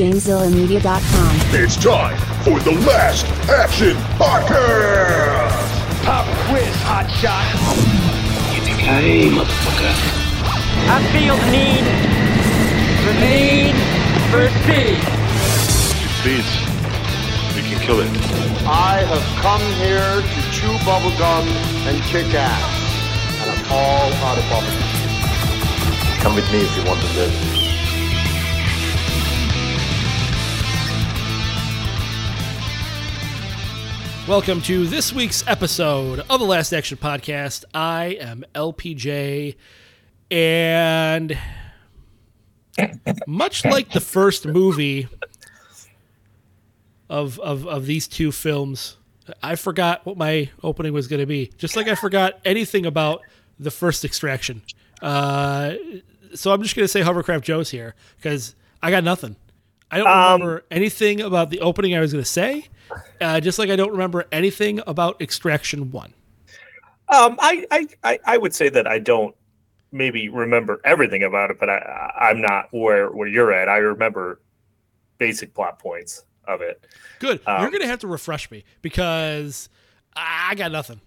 GamezillaMedia.com. It's time for the Last Action Podcast! Pop quiz, hot shot. Hey, motherfucker. I feel the need, the need for speed. Speeds. We can kill it. I have come here to chew bubblegum and kick ass. And I'm all out of bubblegum. Come with me if you want to live. Welcome to this week's episode of the Last Action Podcast. I am LPJ, and much like the first movie of of, of these two films, I forgot what my opening was going to be. Just like I forgot anything about the first Extraction. Uh, so I'm just going to say Hovercraft Joe's here because I got nothing. I don't remember anything about the opening I was going to say. Uh, just like I don't remember anything about Extraction One. Um, I, I, I, I would say that I don't maybe remember everything about it, but I, I'm not where where you're at. I remember basic plot points of it. Good. Um, You're going to have to refresh me because I got nothing.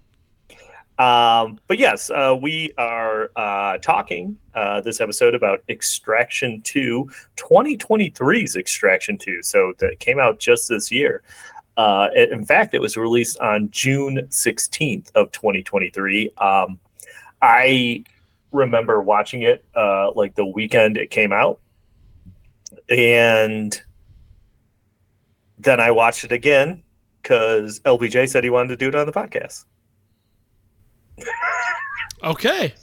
Um, but yes, uh, we are uh, talking uh, this episode about Extraction 2, 2023's Extraction 2. So that came out just this year. Uh, it- in fact, it was released on June 16th of 2023. Um, I remember watching it uh, like the weekend it came out, and then I watched it again because LPJ said he wanted to do it on the podcast. Okay.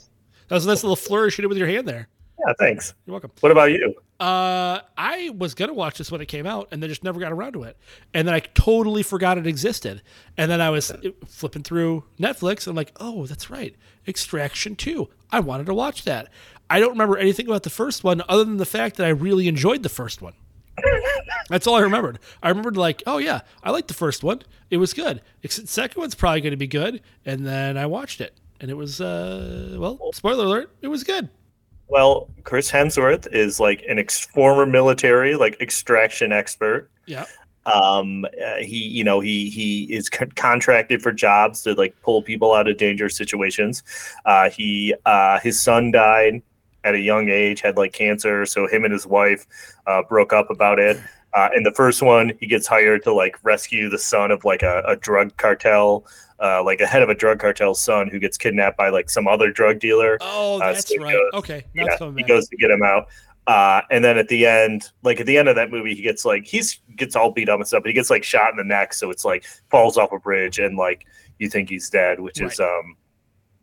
That was a nice little flourish you did with your hand there. Yeah, thanks. You're welcome. What about you? Uh, I was gonna watch this when it came out, and then just never got around to it. And then I totally forgot it existed. And then I was flipping through Netflix, and I'm like, oh, that's right, Extraction Two. I wanted to watch that. I don't remember anything about the first one, other than the fact that I really enjoyed the first one. That's all I remembered. I remembered like, oh yeah, I liked the first one. It was good. Ex- The second one's probably going to be good. And then I watched it, and it was uh, well, spoiler alert, it was good. Well, Chris Hemsworth is like an ex- former military, like extraction expert. Yeah. Um, uh, he, you know, he he is con- contracted for jobs to like pull people out of dangerous situations. Uh, he uh, his son died at a young age, had like cancer, so him and his wife uh, broke up about it. Uh, in the first one, he gets hired to like rescue the son of like a, a drug cartel, uh, like a head of a drug cartel son who gets kidnapped by like some other drug dealer. Oh, Uh, that's so right. goes- okay, yeah, he back. goes to get him out. Uh, and then at the end, like at the end of that movie, he gets like he's gets all beat up and stuff, but he gets like shot in the neck, so it's like falls off a bridge and like you think he's dead, which is um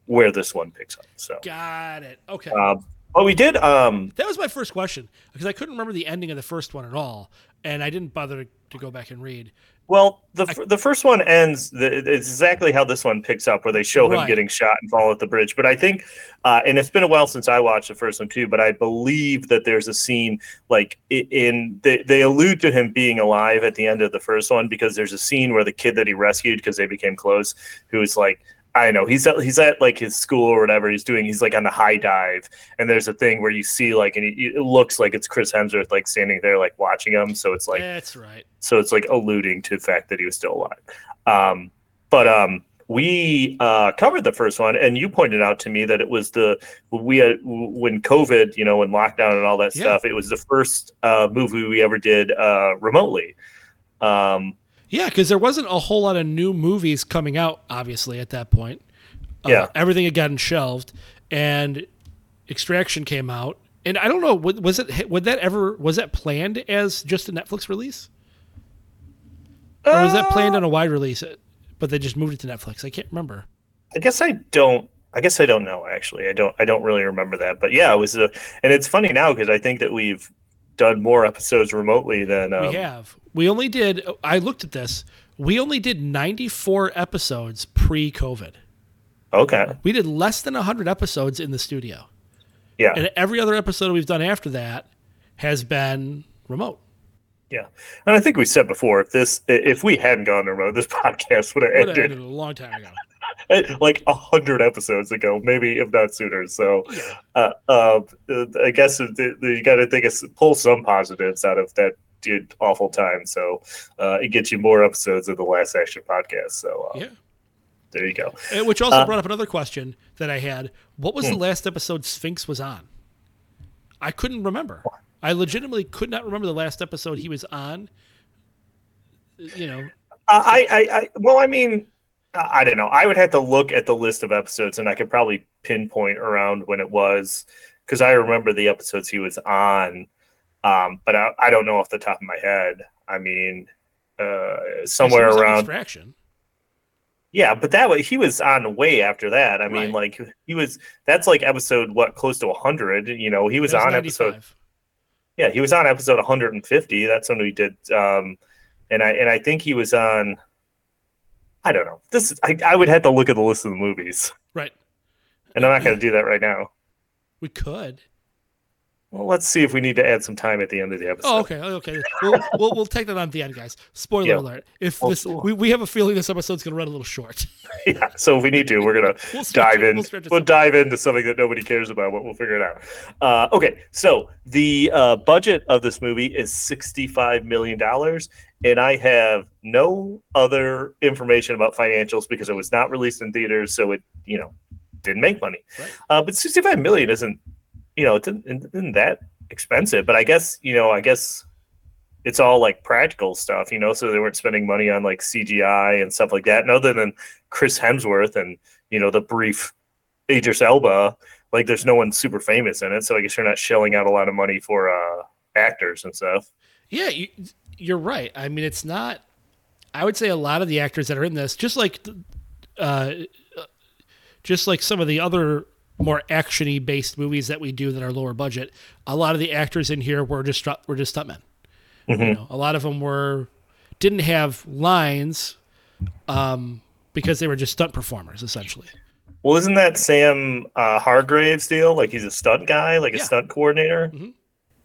where this one picks up. So, Got it. Okay. um, but we did um that was my first question because I couldn't remember the ending of the first one at all, and I didn't bother to, to go back and read. Well the the first one ends the, it's exactly how this one picks up, where they show him Right. getting shot and fall at the bridge. But I think, uh, and it's been a while since I watched the first one too, but I believe that there's a scene like in they, they allude to him being alive at the end of the first one because there's a scene where the kid that he rescued because they became close, who is like. I know he's at, he's at like his school or whatever he's doing. He's like on the high dive, and there's a thing where you see like, and he, it looks like it's Chris Hemsworth like standing there like watching him. So it's like That's right. so it's like alluding to the fact that he was still alive. Um, but um, we uh, covered the first one, and you pointed out to me that it was the we had when COVID, you know, when lockdown and all that Yeah. stuff. It was the first uh, movie we ever did uh, remotely. Um, Yeah, because there wasn't a whole lot of new movies coming out, obviously, at that point. Uh, Yeah. Everything had gotten shelved, and Extraction came out. And I don't know, was it would that ever was that planned as just a Netflix release, or was that planned on a wide release? uh, But they just moved it to Netflix. I can't remember. I guess I don't. I guess I don't know. Actually, I don't. I don't really remember that. But yeah, it was a. And it's funny now because I think that we've done more episodes remotely than um, we have. We only did. I looked at this. We only did 94 episodes pre-COVID. Okay. We did less than 100 episodes in the studio. Yeah. And every other episode we've done after that has been remote. Yeah, and I think we said before if this if we hadn't gone remote, this podcast would have ended ended a long time ago. like a hundred episodes ago, maybe if not sooner. So, uh, uh, I guess you got to think of, pull some positives out of that awful time. So uh, it gets you more episodes of the Last Action podcast. So uh, Yeah. there you go. Uh, Which also Uh, brought up another question that I had. What was the last episode Sphinx was on? I couldn't remember. I legitimately could not remember the last episode he was on. You know, I, I, I, well, I mean, I don't know. I would have to look at the list of episodes, and I could probably pinpoint around when it was because I remember the episodes he was on, um, but I, I don't know off the top of my head. I mean, uh, somewhere was around, Extraction. yeah. But that way, he was on way after that. I mean, like he was. That's like episode what, close to hundred. You know, he was, was on episode yeah, he was on episode 150. That's when we did, um, and I and I think he was on. I don't know. This is, I, I would have to look at the list of the movies, Right. and I'm not going to do that right now. We could. Well, let's see if we need to add some time at the end of the episode. Oh, okay, okay. We'll, we'll we'll take that on the end, guys. Spoiler Yeah. alert! If Well, this, we, we have a feeling this episode's gonna run a little short. Yeah, so if we need to, we're gonna We'll stretch dive in. we'll We'll, dive into something that nobody cares about, but we'll figure it out. Uh, okay, so the uh, budget of this movie is sixty-five million dollars, and I have no other information about financials because it was not released in theaters, so it you know didn't make money. Right. Uh, but sixty-five million isn't you know it isn't that expensive. But I guess you know I guess it's all like practical stuff, you know, so they weren't spending money on like CGI and stuff like that. And other than Chris Hemsworth and, you know, the brief Idris Elba, like there's no one super famous in it. So I guess you're not shelling out a lot of money for uh, actors and stuff. Yeah, you, you're right. I mean, it's not. I would say a lot of the actors that are in this, just like, uh, just like some of the other more actiony based movies that we do that are lower budget, a lot of the actors in here were just were just stuntmen. You know, a lot of them were didn't have lines um, because they were just stunt performers essentially. Well, isn't that Sam uh, Hargrave's deal? Like he's a stunt guy, like a stunt coordinator.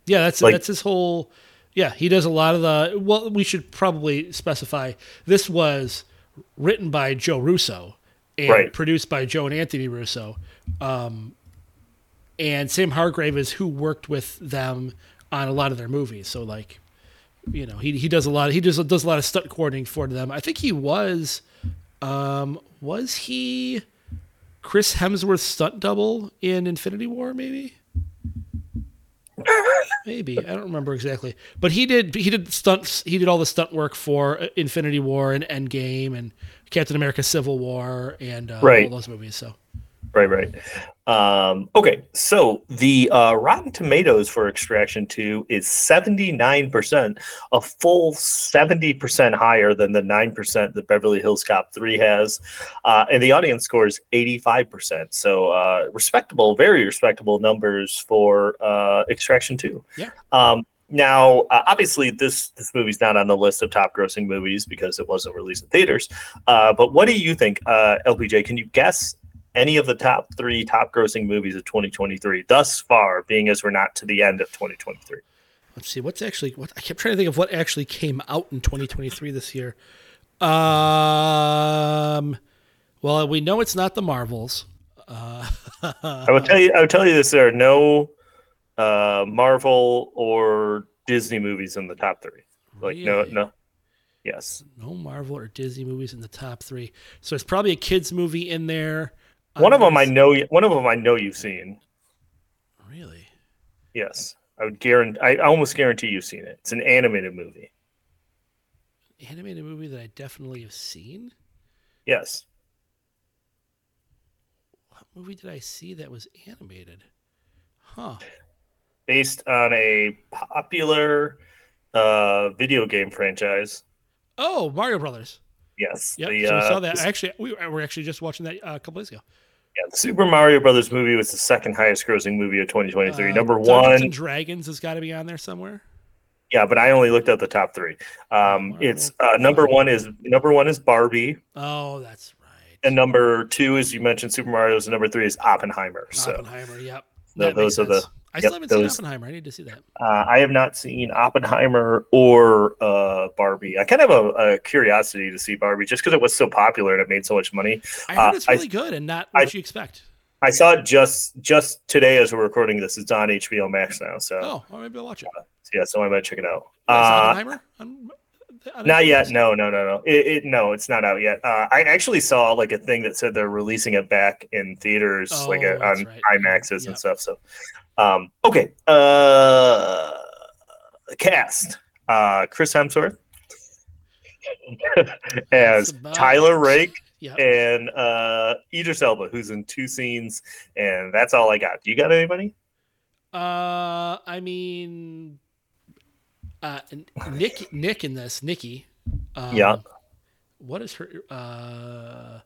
Yeah, that's Like- that's his whole. Yeah, he does a lot of the. Well, we should probably specify this was written by Joe Russo and Right. produced by Joe and Anthony Russo. Um, and Sam Hargrave is who worked with them on a lot of their movies. So like, you know, he he does a lot. He does does a lot of stunt coordinating for them. I think he was, um, was he Chris Hemsworth's stunt double in Infinity War? Maybe. Maybe I don't remember exactly, but he did. He did stunts. He did all the stunt work for uh, Infinity War and Endgame and Captain America: Civil War and uh, Right. all those movies. So Right, right. Um, okay, so the uh, Rotten Tomatoes for Extraction 2 is 79%, a full 70% higher than the 9% that Beverly Hills Cop 3 has. Uh, and the audience score is 85%. So uh, respectable, very respectable numbers for uh, Extraction 2. Yeah. Um, now, uh, obviously, this this movie's not on the list of top grossing movies because it wasn't released in theaters. Uh, but what do you think, uh, LPJ? Can you guess any of the top three top grossing movies of 2023 thus far, being as we're not to the end of 2023? let's see what's actually what I kept trying to think of what actually came out in 2023 this year. Um, well, we know it's not the Marvels. Uh, I will tell you. I will tell you this: there are no uh, Marvel or Disney movies in the top three. Like no, Really? no. Yes, no Marvel or Disney movies in the top three. So it's probably a kids movie in there. One of them I know. One of them I know you've seen. Really? Yes, I would guarantee. I almost guarantee you've seen it. It's an animated movie. Animated movie that I definitely have seen. Yes. What movie did I see that was animated? Huh. based on a popular uh, video game franchise. Oh, Mario Brothers. Yes, Yeah. so we uh, saw that. Actually, we were actually just watching that uh, a couple days ago. Yeah, the Super Mario Brothers movie was the second highest grossing movie of 2023. Uh, Number Dungeons one, Dragons has got to be on there somewhere. yeah, but I only looked at the top three. Um, it's uh, number one is number one is Barbie, Oh, that's right. and number two is you mentioned Super Mario's, and number three is Oppenheimer. So Oppenheimer. Yep. So those are the-. I yep, still haven't those- seen Oppenheimer. I need to see that. uh, I have not seen Oppenheimer or uh, Barbie. I kind of have a, a curiosity to see Barbie just because it was so popular and it made so much money. I heard Uh, it's I- really good and not what I- you expect. I saw it just just today as we're recording this. It's on HBO Max now. So Oh, well, maybe I'll watch it. Yeah, so I might check it out. Uh, Oppenheimer on not yet. No, no, no, no. It, it no, it's not out yet. Uh, I actually saw like a thing that said they're releasing it back in theaters, like Oh, uh, that's on right. IMAXs Yeah. and stuff. So, um, okay. Uh, cast: uh, Chris Hemsworth as about Tyler. Rake Yep. and uh, Idris Elba, who's in two scenes, and that's all I got. Do you got anybody? Uh, I mean, uh, Nick, Nick in this, Nikki. Um, Yeah. What is her? Uh,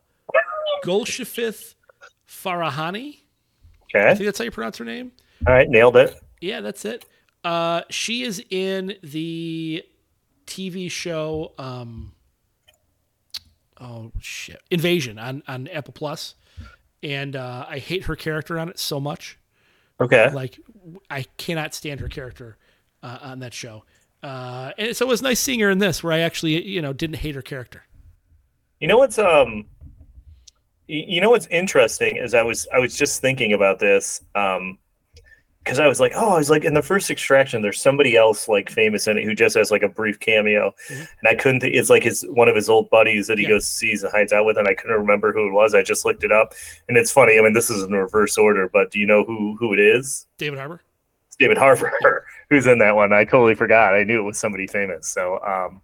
Golshifteh Farahani. I think that's how you pronounce her name. All right, nailed it. Yeah, that's it. Uh, she is in the TV show. Um, oh shit, Invasion on on Apple Plus, and uh, I hate her character on it so much. Okay. Like, I cannot stand her character uh, on that show. Uh, and so it was nice seeing her in this, where I actually, you know, didn't hate her character. You know what's um you know what's interesting is I was I was just thinking about this um because I was like, oh, I was like in the first extraction, there's somebody else like famous in it who just has like a brief cameo, Mhm. and I couldn't. Th- it's like his one of his old buddies that he Yeah. goes sees and hides out with, and I couldn't remember who it was. I just looked it up, and it's funny. I mean, this is in reverse order, but do you know who who it is? David Harbour. It's David Harbour, who's in that one. I totally forgot. I knew it was somebody famous. So, um,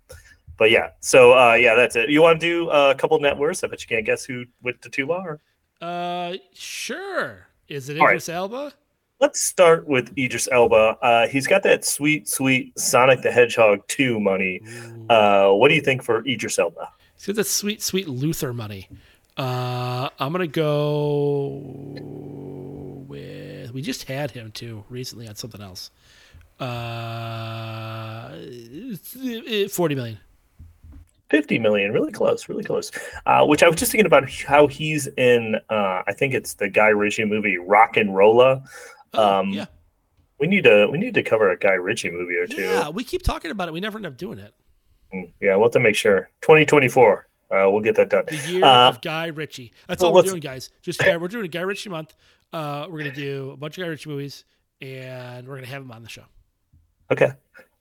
but yeah. So, uh, yeah, that's it. You want to do uh, a couple net worths? I bet you can't guess who what the two are. Uh, sure. Is it All right. Idris Elba? Let's start with Idris Elba. Uh, he's got that sweet, sweet Sonic the Hedgehog 2 money. Uh, what do you think for Idris Elba? He's got that sweet, sweet Luther money. Uh, I'm gonna go with. We just had him too recently on something else. Uh, forty million. 50 million, really close, really close. Uh, which I was just thinking about how he's in, uh, I think it's the Guy Ritchie movie RocknRolla. Oh, Um, yeah, We need to we need to cover a Guy Ritchie movie or two. yeah. We keep talking about it. We never end up doing it. Mm, Yeah, we'll have to make sure. 2024. Uh, we'll get that done. The year Uh, of Guy Ritchie. That's well, all we're doing, guys. Just Guy, we're doing a Guy Ritchie month. Uh, we're gonna do a bunch of Guy Ritchie movies, and we're gonna have him on the show. Okay.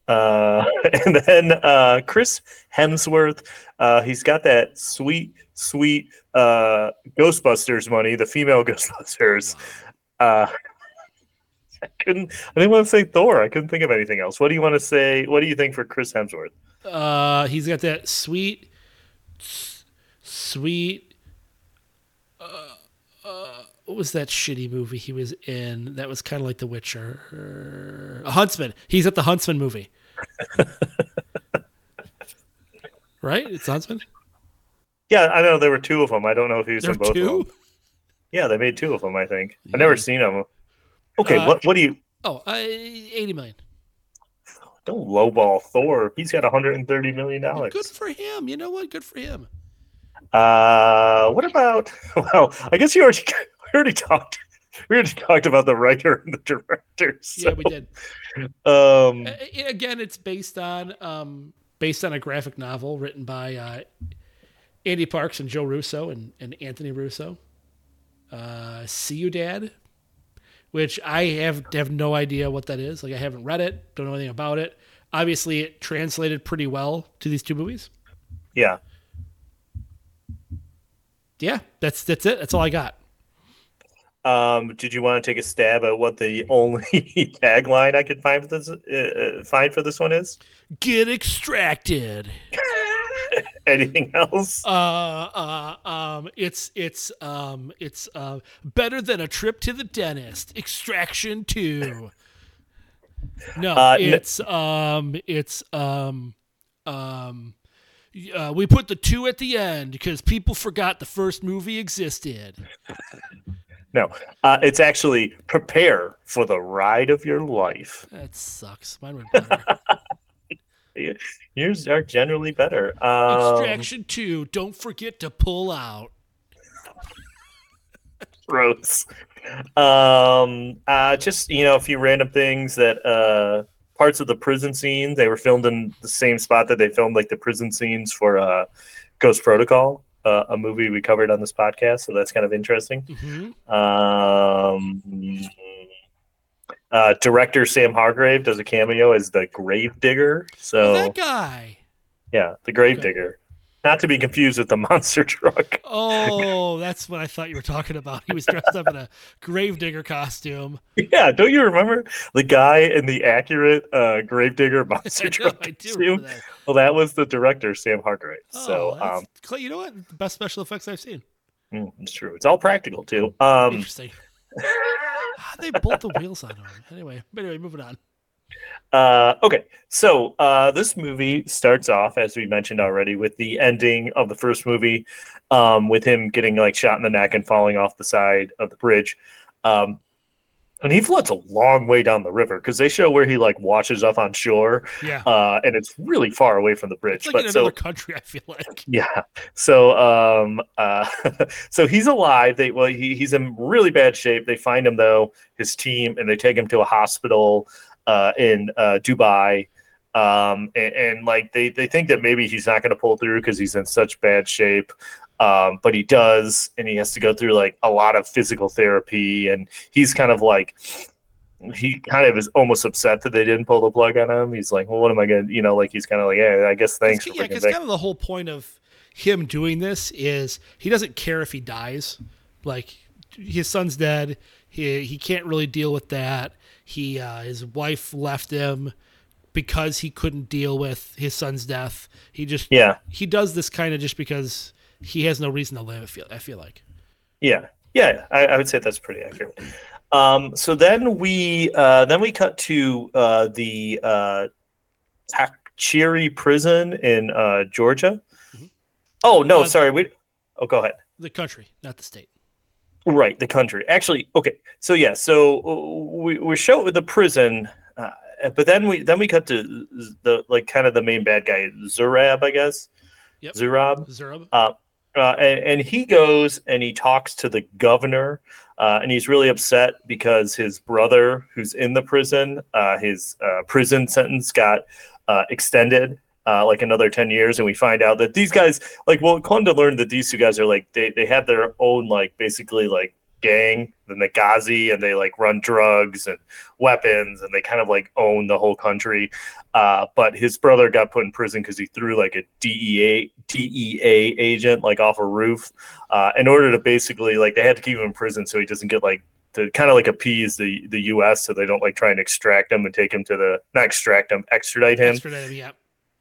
Uh, and then uh, Chris Hemsworth, uh, he's got that sweet, sweet uh, Ghostbusters money, the female Ghostbusters. Uh, I couldn't. I didn't want to say Thor. I couldn't think of anything else. What do you want to say? What do you think for Chris Hemsworth? Uh, he's got that sweet, sweet. Uh, uh, what was that shitty movie he was in? That was kind of like The Witcher. A Huntsman. He's at the Huntsman movie. right? It's Huntsman. Yeah, I know there were two of them. I don't know if he was There in both of them. Yeah, they made two of them. I think. I've never seen them. Okay, Uh, what what do you? Oh, uh, eighty million. Don't lowball Thor. He's got 130 million dollars. Good for him. You know what? Good for him. Uh, what about? Well, I guess you already we already talked. We already talked about the writer and the director. So, Yeah, we did. Um, again, it's based on um, based on a graphic novel written by uh, Ande Parks and Joe Russo and, and Anthony Russo. Uh, Ciudad, which I have have no idea what that is. Like I haven't read it, don't know anything about it. Obviously, it translated pretty well to these two movies. yeah. Yeah, that's that's it. That's all I got. Um, did you want to take a stab at what the only tagline I could find for this uh, uh, find for this one is? Get extracted. Anything else? Uh, uh, um, it's it's um, it's uh, better than a trip to the dentist. Extraction two. No, Uh, it's um, it's um, um, uh, we put the two at the end because people forgot the first movie existed. No, uh, it's actually prepare for the ride of your life. That sucks. Mine went better. Yours are generally better. Um, Extraction two. Don't forget to pull out. gross. Um, uh, just you know, a few random things that uh, parts of the prison scene they were filmed in the same spot that they filmed like the prison scenes for uh, Ghost Protocol, uh, a movie we covered on this podcast. So that's kind of interesting. hmm Um, Uh, director Sam Hargrave does a cameo as the grave digger. So Oh, that guy. yeah, the grave Okay. digger. Not to be confused with the monster truck. Oh, that's what I thought you were talking about. He was dressed up in a gravedigger costume. Yeah, don't you remember the guy in the accurate uh, gravedigger monster truck I do costume? that. Well, that was the director Sam Hargrave. Oh, so um, you know what? The best special effects I've seen. mm, it's true. It's all practical too. Um, Interesting. They bolt the wheels on him? Anyway, anyway, moving on. Uh, okay, so uh, this movie starts off, as we mentioned already, with the ending of the first movie, um, with him getting like shot in the neck and falling off the side of the bridge. Um, and he floats a long way down the river because they show where he like washes up on shore, Yeah. uh, and it's really far away from the bridge. it's like but in so another country, I feel like. yeah. So um uh so he's alive. They well he, he's in really bad shape. They find him though, his team, and they take him to a hospital uh in uh Dubai. Um and, and like they they think that maybe he's not gonna pull through because he's in such bad shape. Um, but he does, and he has to go through like a lot of physical therapy, and he's kind of like he kind of is almost upset that they didn't pull the plug on him. He's like, Well, what am I gonna you know, like he's kind of like, Yeah, I guess thanks for yeah, because kind of the whole point of him doing this is he doesn't care if he dies. Like his son's dead. He he can't really deal with that. He uh, his wife left him because he couldn't deal with his son's death. He just Yeah. he does this kind of just because he has no reason to live. I feel I feel like. Yeah, yeah, I, I would say that's pretty accurate. Um, so then we uh, then we cut to uh, the uh, Takchiri prison in uh, Georgia. Oh no, Uh, sorry. We oh, go ahead. The country, not the state. Right, the country. Actually, okay. So yeah, so uh, we we show the prison, uh, but then we then we cut to the like kind of the main bad guy, Zurab, I guess. Yep. Zurab. Zurab. Uh, and, and he goes and he talks to the governor, uh, and he's really upset because his brother, who's in the prison, uh, his uh, prison sentence got uh, extended like another 10 years. And we find out that these guys, like, well, come learned that these two guys are like, they, they have their own, like, basically, like, gang, the Nagazi, and they like run drugs and weapons, and they kind of like own the whole country. Uh, but his brother got put in prison because he threw like a DEA DEA agent like off a roof uh, in order to basically like they had to keep him in prison so he doesn't get like to kind of like appease the the U.S. so they don't like try and extract him and take him to the not extract him extradite him Extradite him, yeah.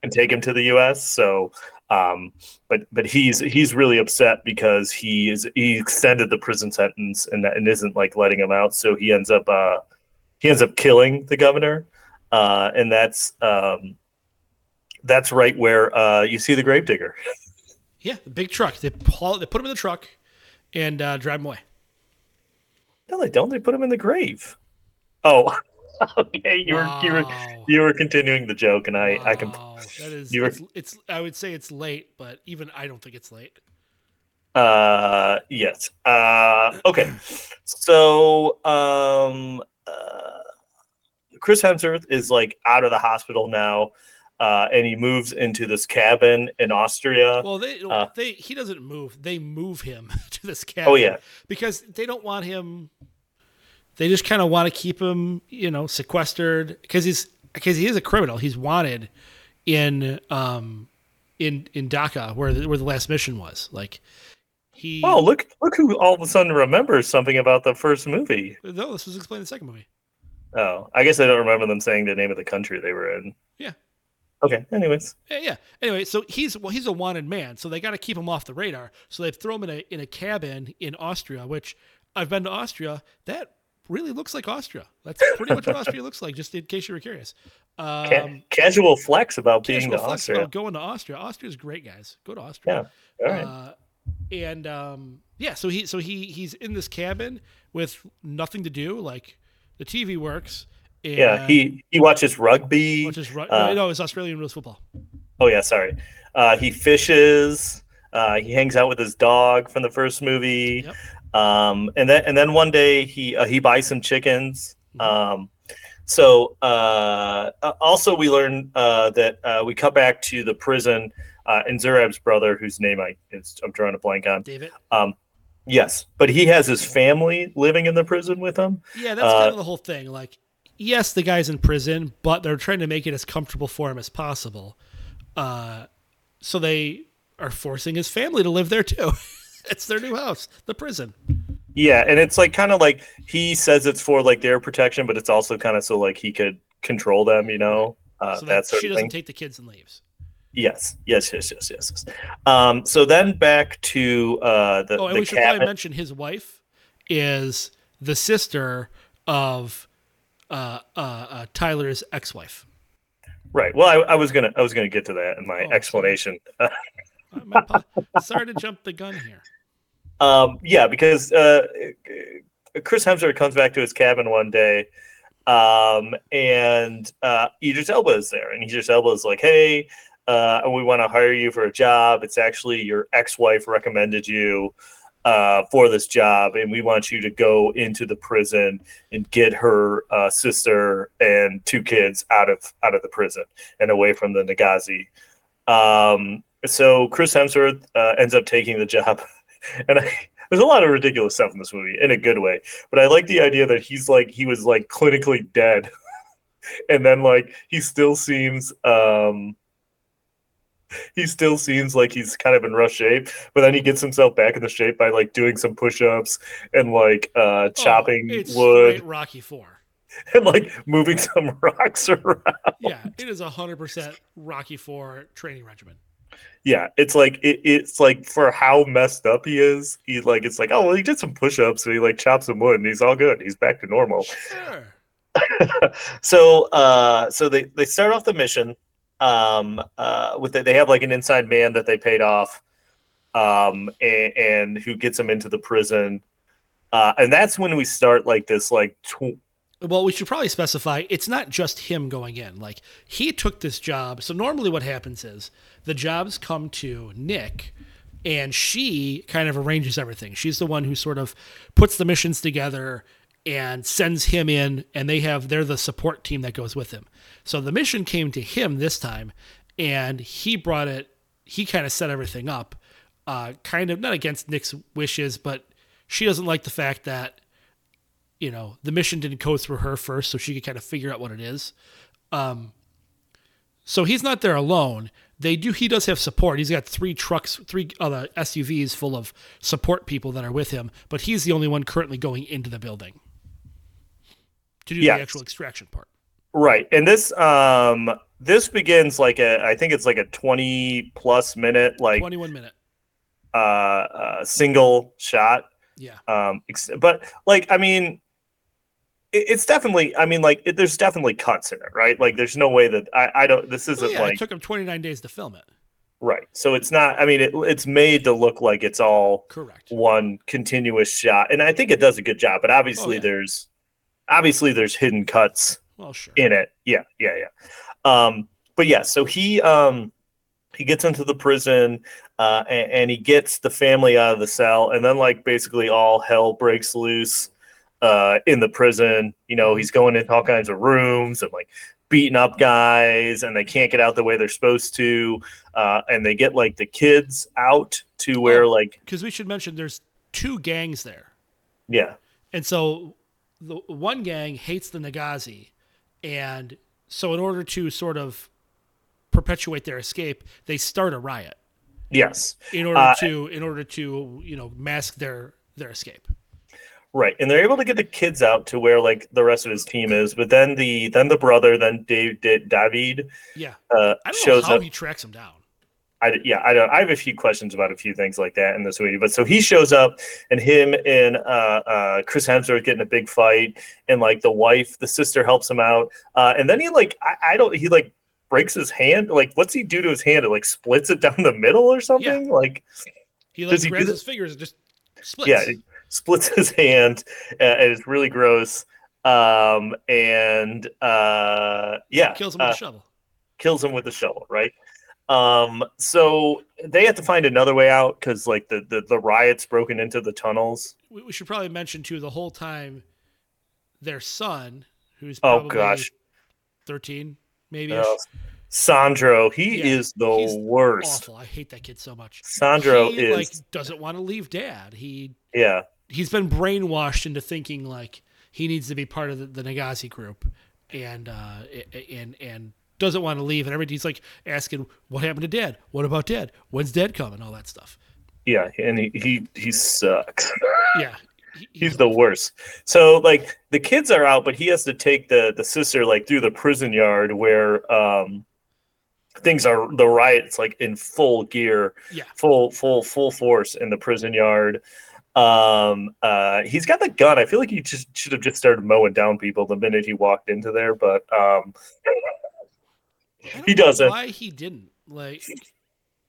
and take him to the U.S. So, um, but but he's he's really upset because he is he extended the prison sentence and and isn't like letting him out. So he ends up uh, he ends up killing the governor, uh, and that's um, that's right where uh, you see the gravedigger. Yeah, the big truck. They pull, they put him in the truck and uh, drive him away. No, they don't. They put him in the grave. Oh, okay. You were you were you were continuing the joke, and I I can. That is you were- it's, it's I would say it's late, but even I don't think it's late. Uh, yes. Uh, okay. So, um, uh, Chris Hemsworth is like out of the hospital now, uh, and he moves into this cabin in Austria. Well, they Uh, they he doesn't move. They move him to this cabin. Oh, yeah. because they don't want him. They just kind of want to keep him, you know, sequestered because he's because he is a criminal. He's wanted in um in in Dhaka where the, where the last mission was. Like he. oh, look! Look who all of a sudden remembers something about the first movie. no, this was explained in the second movie. Oh, I guess I don't remember them saying the name of the country they were in. Yeah. Okay. Anyways. Yeah, yeah. Anyway, so he's well, he's a wanted man, so they got to keep him off the radar. So they throw him in a in a cabin in Austria, which I've been to Austria. That really looks like Austria. That's pretty much what Austria looks like. Just in case you were curious. Ca- Um, casual flex about being to flex Austria. about going to Austria. Austria's great, guys. Go to Austria. Yeah. All right. Uh, and um, yeah, so he so he he's in this cabin with nothing to do. Like the TV works. And yeah. He he watches rugby. Which is uh, no, it's Australian rules football. Oh yeah, sorry. Uh, he fishes. Uh, he hangs out with his dog from the first movie. Yep. Um, and then and then one day he uh, he buys some chickens. Mhm. Um, so uh, uh, also we learn uh, that uh, we cut back to the prison uh, and Zurab's brother, whose name I is, I'm drawing a blank on. David. Um, yes, but he has his family living in the prison with him. Yeah, that's kind of the whole thing. Like yes, the guy's in prison, but they're trying to make it as comfortable for him as possible. Uh, so they are forcing his family to live there too. it's their new house, the prison. Yeah, and it's like kind of like he says it's for like their protection, but it's also kind of so like he could control them, you know, uh, So that that she doesn't thing. take the kids and leaves. yes, yes, yes, yes, yes. yes. Um, so then back to uh, the Oh, and the we should probably mention his wife is the sister of uh, uh, uh, Tyler's ex-wife. Right. Well, I, I was gonna I was gonna get to that in my Oh, explanation. Sorry to jump the gun here. Um, yeah, because uh, Chris Hemsworth comes back to his cabin one day, um, and uh, Idris Elba is there, and Idris Elba is like, "Hey, uh, we want to hire you for a job. It's actually your ex-wife recommended you uh, for this job, and we want you to go into the prison and get her uh, sister and two kids out of out of the prison and away from the Nagazi." Um, so Chris Hemsworth uh, ends up taking the job, and I, there's a lot of ridiculous stuff in this movie in a good way. But I like the idea that he's like he was like clinically dead, and then like he still seems um he still seems like he's kind of in rough shape, but then he gets himself back in the shape by like doing some push-ups and like uh chopping Oh, it's wood Rocky Four. and like moving some rocks around. Yeah, it is a hundred percent Rocky Four training regimen. Yeah, it's like it, it's like for how messed up he is, he like it's like oh well he did some push-ups and he like chopped some wood and he's all good. He's back to normal. Sure. so uh so they they start off the mission um uh with the, they have like an inside man that they paid off um and, and who gets him into the prison uh and that's when we start like this like tw- Well, we should probably specify it's not just him going in. Like he took this job. So normally what happens is the jobs come to Nick and she kind of arranges everything. She's the one who sort of puts the missions together and sends him in and they have they're the support team that goes with him. So the mission came to him this time and he brought it he kind of set everything up uh kind of not against Nick's wishes, but she doesn't like the fact that you know the mission didn't go through her first so she could kind of figure out what it is. Um so he's not there alone. They do he does have support. He's got three trucks three other suvs full of support people that are with him but he's the only one currently going into the building to do Yes. the actual extraction part. Right and this um this begins like a i think it's like a 20 plus minute like 21 minute. uh, uh single shot. Yeah. Um ex- but like i mean it's definitely i mean like it, there's definitely cuts in it right? Like there's no way that i i don't this isn't yeah like it took him 29 days to film it. Right so it's not i mean it, it's made to look like it's all correct. one continuous shot and i think it does a good job but obviously yeah. there's obviously there's hidden cuts well sure. in it. Yeah yeah yeah. Um but yeah so he um he gets into the prison uh and, and he gets the family out of the cell and then like basically all hell breaks loose uh in the prison you know he's going into all kinds of rooms and like beating up guys and they can't get out the way they're supposed to uh and they get like the kids out to where like because we should mention there's two gangs there yeah And so the one gang hates the Nagazi. And so in order to sort of perpetuate their escape, they start a riot yes in order Uh, to in order to, you know, mask their their escape. Right, and they're able to get the kids out to where like the rest of his team is, but then the then the brother, then Dave, Dave David, Yeah. uh, I don't shows know how up. he tracks him down. I, yeah, I don't. I have a few questions about a few things like that in this movie, but so he shows up, and him and uh, uh, Chris Hemsworth get in a big fight, and like the wife, the sister helps him out, uh, and then he like I, I don't he like breaks his hand. Like, what's he do to his hand? It like splits it down the middle or something. Yeah. Like, He Does like grabs his fingers and just splits. yeah, it splits his hand, and it's really gross. Um, and uh, yeah, kills him with uh, a shovel. kills him with a shovel, right? Um, so they have to find another way out because like the, the the riots broken into the tunnels. We, we should probably mention too the whole time their son, who's Oh, gosh. thirteen, maybe Uh, Sandro, he Yeah, is the worst. awful. I hate that kid so much. Sandro he, is like doesn't want to leave dad. He yeah, he's been brainwashed into thinking like he needs to be part of the, the Nagazi group, and uh, and and doesn't want to leave. And everybody's like asking, "What happened to Dad? What about Dad? When's Dad coming?" All that stuff. Yeah, and he he, he sucks. Yeah, he- He's the worst. So like the kids are out, but he has to take the the sister like through the prison yard where um things are the riots like in full gear, yeah. full full full force in the prison yard. Um uh he's got the gun. I feel like he just should have just started mowing down people the minute he walked into there, but um He doesn't. Why he didn't? Like,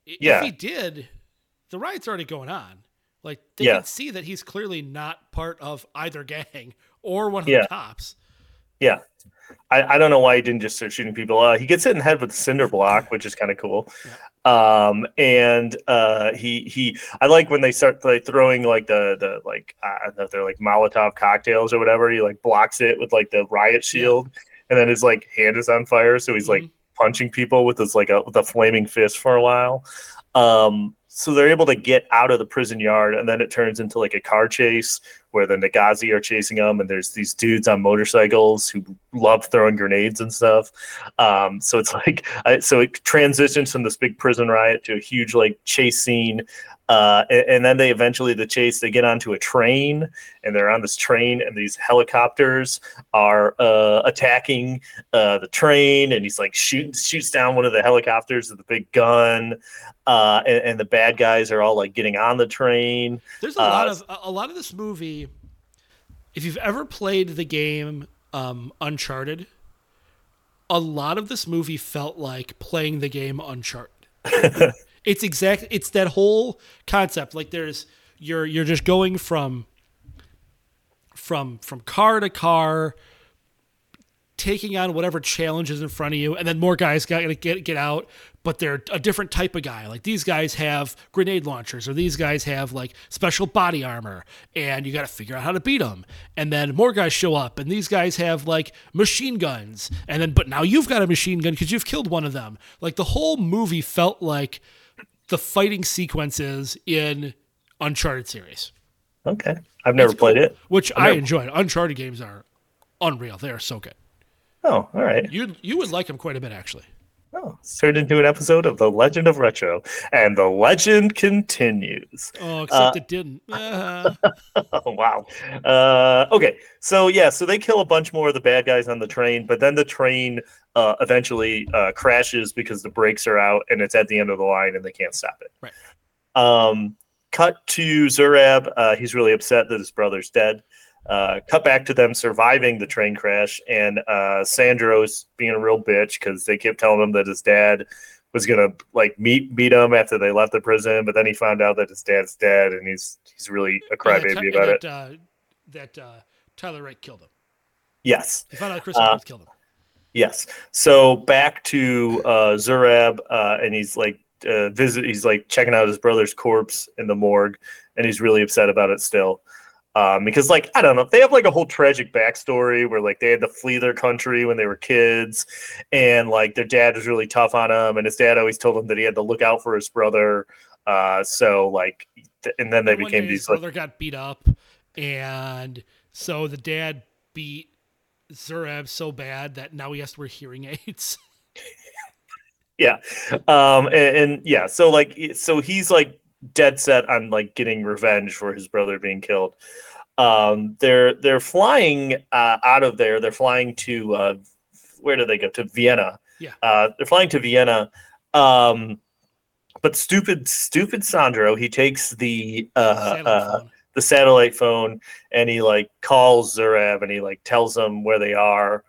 Yeah. if he did, the riot's already going on. Like, they Yeah. can see that he's clearly not part of either gang or one of Yeah. the cops. Yeah. I, I don't know why he didn't just start shooting people. Uh, he gets hit in the head with a cinder block, which is kind of cool. Um, and uh, he he I like when they start like throwing like the the like I don't know they're like Molotov cocktails or whatever. He like blocks it with like the riot shield, and then his like hand is on fire, so he's like Mhm. punching people with his like a with a flaming fist for a while. Um, so they're able to get out of the prison yard, and then it turns into like a car chase where the Nagazi are chasing them, and there's these dudes on motorcycles who love throwing grenades and stuff. Um, so it's like, so it transitions from this big prison riot to a huge like chase scene. Uh, and, and then they eventually the chase they get onto a train and they're on this train and these helicopters are uh, attacking uh, the train and he's like shoots shoots down one of the helicopters with a big gun uh, and, and the bad guys are all like getting on the train There's a Uh, lot of a- a lot of this movie. If you've ever played the game um, Uncharted, a lot of this movie felt like playing the game Uncharted. it's exact. It's that whole concept. Like there's you're you're just going from from from car to car taking on whatever challenge is in front of you, and then more guys got to get get out, but they're a different type of guy. Like these guys have grenade launchers, or these guys have like special body armor, and you got to figure out how to beat them. And then more guys show up, and these guys have like machine guns, and then but now you've got a machine gun because you've killed one of them. Like the whole movie felt like the fighting sequences in Uncharted series, okay i've never It's played cool. it which I've I never- enjoyed. Uncharted games are unreal; they are so good. oh all right You you would like them quite a bit, actually. Oh, it's turned into an episode of The Legend of Retro, and the legend continues. Oh, except it didn't. Uh, Oh, wow. Uh, okay, so yeah, so they kill a bunch more of the bad guys on the train, but then the train uh, eventually uh, crashes because the brakes are out and it's at the end of the line and they can't stop it. Right. Um, cut to Zurab. Uh, he's really upset that his brother's dead. Uh, cut back to them surviving the train crash, and uh, Sandro's being a real bitch because they kept telling him that his dad was gonna like meet meet him after they left the prison, but then he found out that his dad's dead, and he's he's really a crybaby that, about it. that, Uh, that uh, Tyler Wright killed him. Yes, He found out Chris Uh, killed him. yes. So back to uh, Zurab, uh, and he's like uh, visit. He's like checking out his brother's corpse in the morgue, and he's really upset about it still. Um, because like I don't know, they have like a whole tragic backstory where like they had to flee their country when they were kids, and like their dad was really tough on them, and his dad always told him that he had to look out for his brother. Uh, so like, th- and then they One became day his these like brother got beat up, and so the dad beat Zurab so bad that now he has to wear hearing aids. yeah um and, and yeah so like so he's like dead set on like getting revenge for his brother being killed. Um they're they're flying uh out of there. They're flying to uh where do they go? To vienna. Yeah. uh they're flying to vienna. Um but stupid stupid sandro he takes the uh, Satellite uh the satellite phone and he like calls Zurab and he like tells them where they are.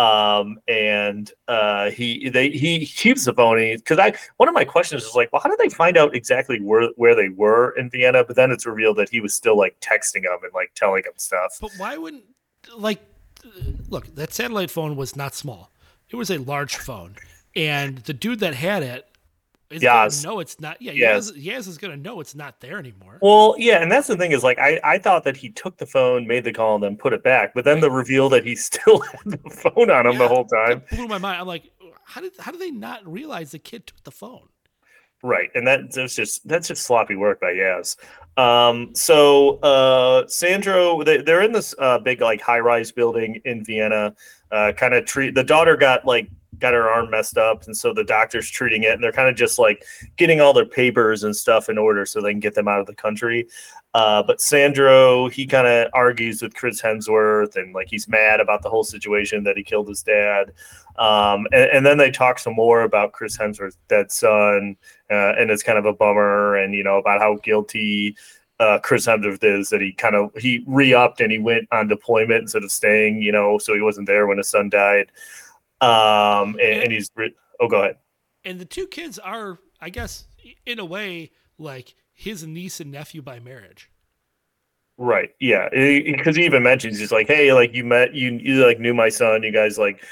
Um, and uh, he they he keeps the phone because I one of my questions is like, well, how did they find out exactly where where they were in Vienna? But then it's revealed that he was still like texting them and like telling them stuff. But why wouldn't like look? That satellite phone was not small; it was a large phone, and the dude that had it is Yaz. gonna know it's not. Yeah, Yes. Yaz, Yaz is gonna know it's not there anymore. Well, yeah, and that's the thing is like I, I thought that he took the phone, made the call, and then put it back. But then the reveal that he still had the phone on him the whole time. Blew my mind. I'm like, how did how did they not realize the kid took the phone? Right, and that that's just that's just sloppy work by Yaz. Um, so uh, Sandro, they, they're in this uh, big like high rise building in Vienna. Uh, kind of treat the daughter got like got her arm messed up, and so the doctor's treating it, and they're kind of just like getting all their papers and stuff in order so they can get them out of the country. Uh, but Sandro, he kind of argues with Chris Hemsworth, and like he's mad about the whole situation that he killed his dad. Um, and, and then they talk some more about Chris Hemsworth's dead son, uh, and it's kind of a bummer, and you know about how guilty uh, Chris Hemsworth is that he kind of he re-upped and he went on deployment instead of staying, you know, so he wasn't there when his son died. Um, and, and he's re- oh, go ahead. And the two kids are, I guess, in a way, like his niece and nephew by marriage. Right. Yeah. Because he even mentions he's like, hey, like you met you you like knew my son. You guys like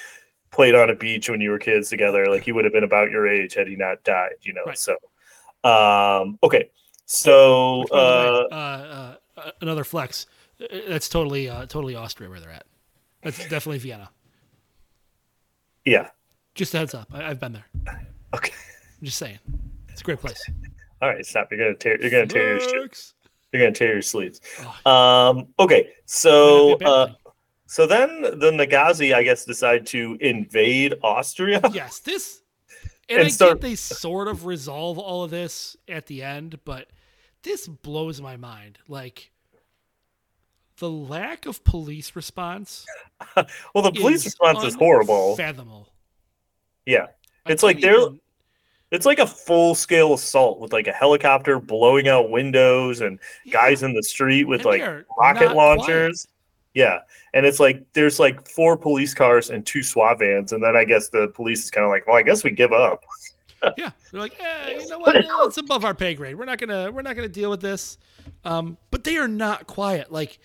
played on a beach when you were kids together. Like he would have been about your age had he not died. You know. Right. So, um, okay. So Which, by way, uh, uh, uh, another flex. Uh, That's totally, uh, totally Austria where they're at. That's definitely Vienna. Yeah. Just a heads up. I, I've been there. Okay. I'm just saying. It's a great place. All right. Stop. You're gonna tear. You're gonna tear your. You're gonna tear your sleeves. Oh, Um. Okay. So. Might not be a bad Uh, so then the Nagazi, I guess, decide to invade Austria. yes, this, and, And I start- get they sort of resolve all of this at the end, but this blows my mind. Like the lack of police response. Well, the police is response is horrible. Fathomable. Yeah. It's like they're- even- It's like a full scale assault with like a helicopter blowing out windows and guys in the street with And like rocket launchers. Yeah. And it's like there's like four police cars and two SWAT vans. And then I guess the police is kind of like, well, I guess we give up. Yeah, they're like, eh, you know what? Eh, It's above our pay grade. We're not gonna we're not gonna deal with this. Um, but they are not quiet. Like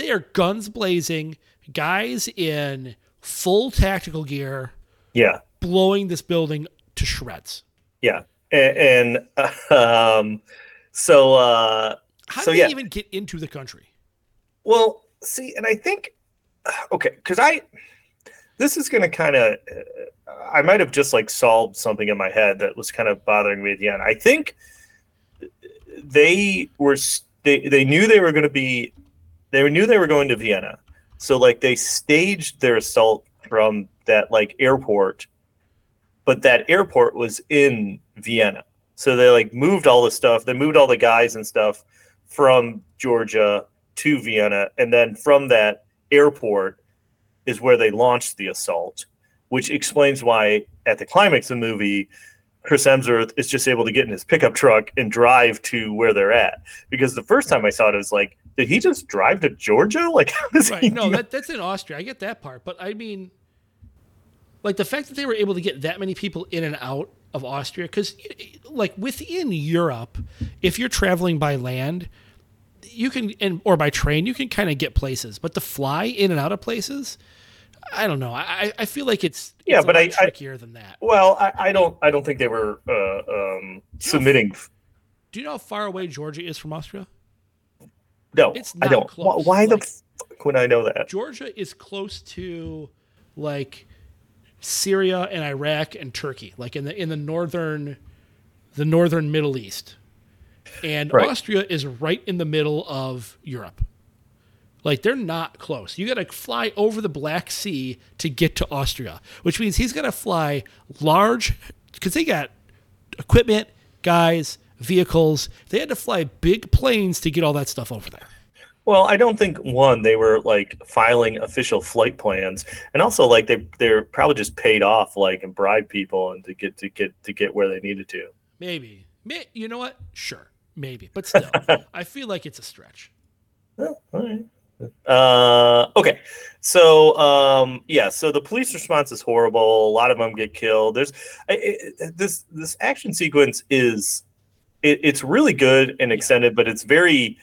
they are guns blazing, guys in full tactical gear, Yeah. blowing this building to shreds. Yeah. And, and um, so, uh, How So, do yeah. they even get into the country? Well, see, and I think okay, because I this is going to kind of uh, I might have just like solved something in my head that was kind of bothering me at the end. I think they were they they knew they were going to be they knew they were going to Vienna, so like they staged their assault from that like airport, but that airport was in Vienna, so they like moved all the stuff. They moved all the guys and stuff from Georgia to Vienna, and then from that airport is where they launched the assault, which explains why at the climax of the movie, Chris Hemsworth is just able to get in his pickup truck and drive to where they're at. Because the first time I saw it, it was like, did he just drive to Georgia? Like, how does he No, that, that's in Austria. I get that part. But I mean, like the fact that they were able to get that many people in and out of Austria, because like within Europe, if you're traveling by land, you can, and or by train, you can kind of get places. But to fly in and out of places, I don't know. I, I feel like it's, Yeah, it's but I- I- trickier than that. well, I, I don't, I don't think they were uh, um, submitting. Do you know how far away Georgia is from Austria? No, It's I don't. Why, close. why the Like- fuck would I know that? Georgia is close to like Syria and Iraq and Turkey, like in the in the northern the northern Middle East. And Right. Austria is right in the middle of Europe. Like they're not close. You got to fly over the Black Sea to get to Austria, which means he's got to fly large cuz they got equipment, guys, vehicles. They had to fly big planes to get all that stuff over there. Well, I don't think one they were like filing official flight plans, and also like they they're probably just paid off like and bribe people and to get to get to get where they needed to. Maybe. May, you know what? Sure. Maybe. But still, I feel like it's a stretch. Well, all right. Uh, okay, so um, yeah, so the police response is horrible. A lot of them get killed. There's I it, this this action sequence is it, it's really good and extended, but it's very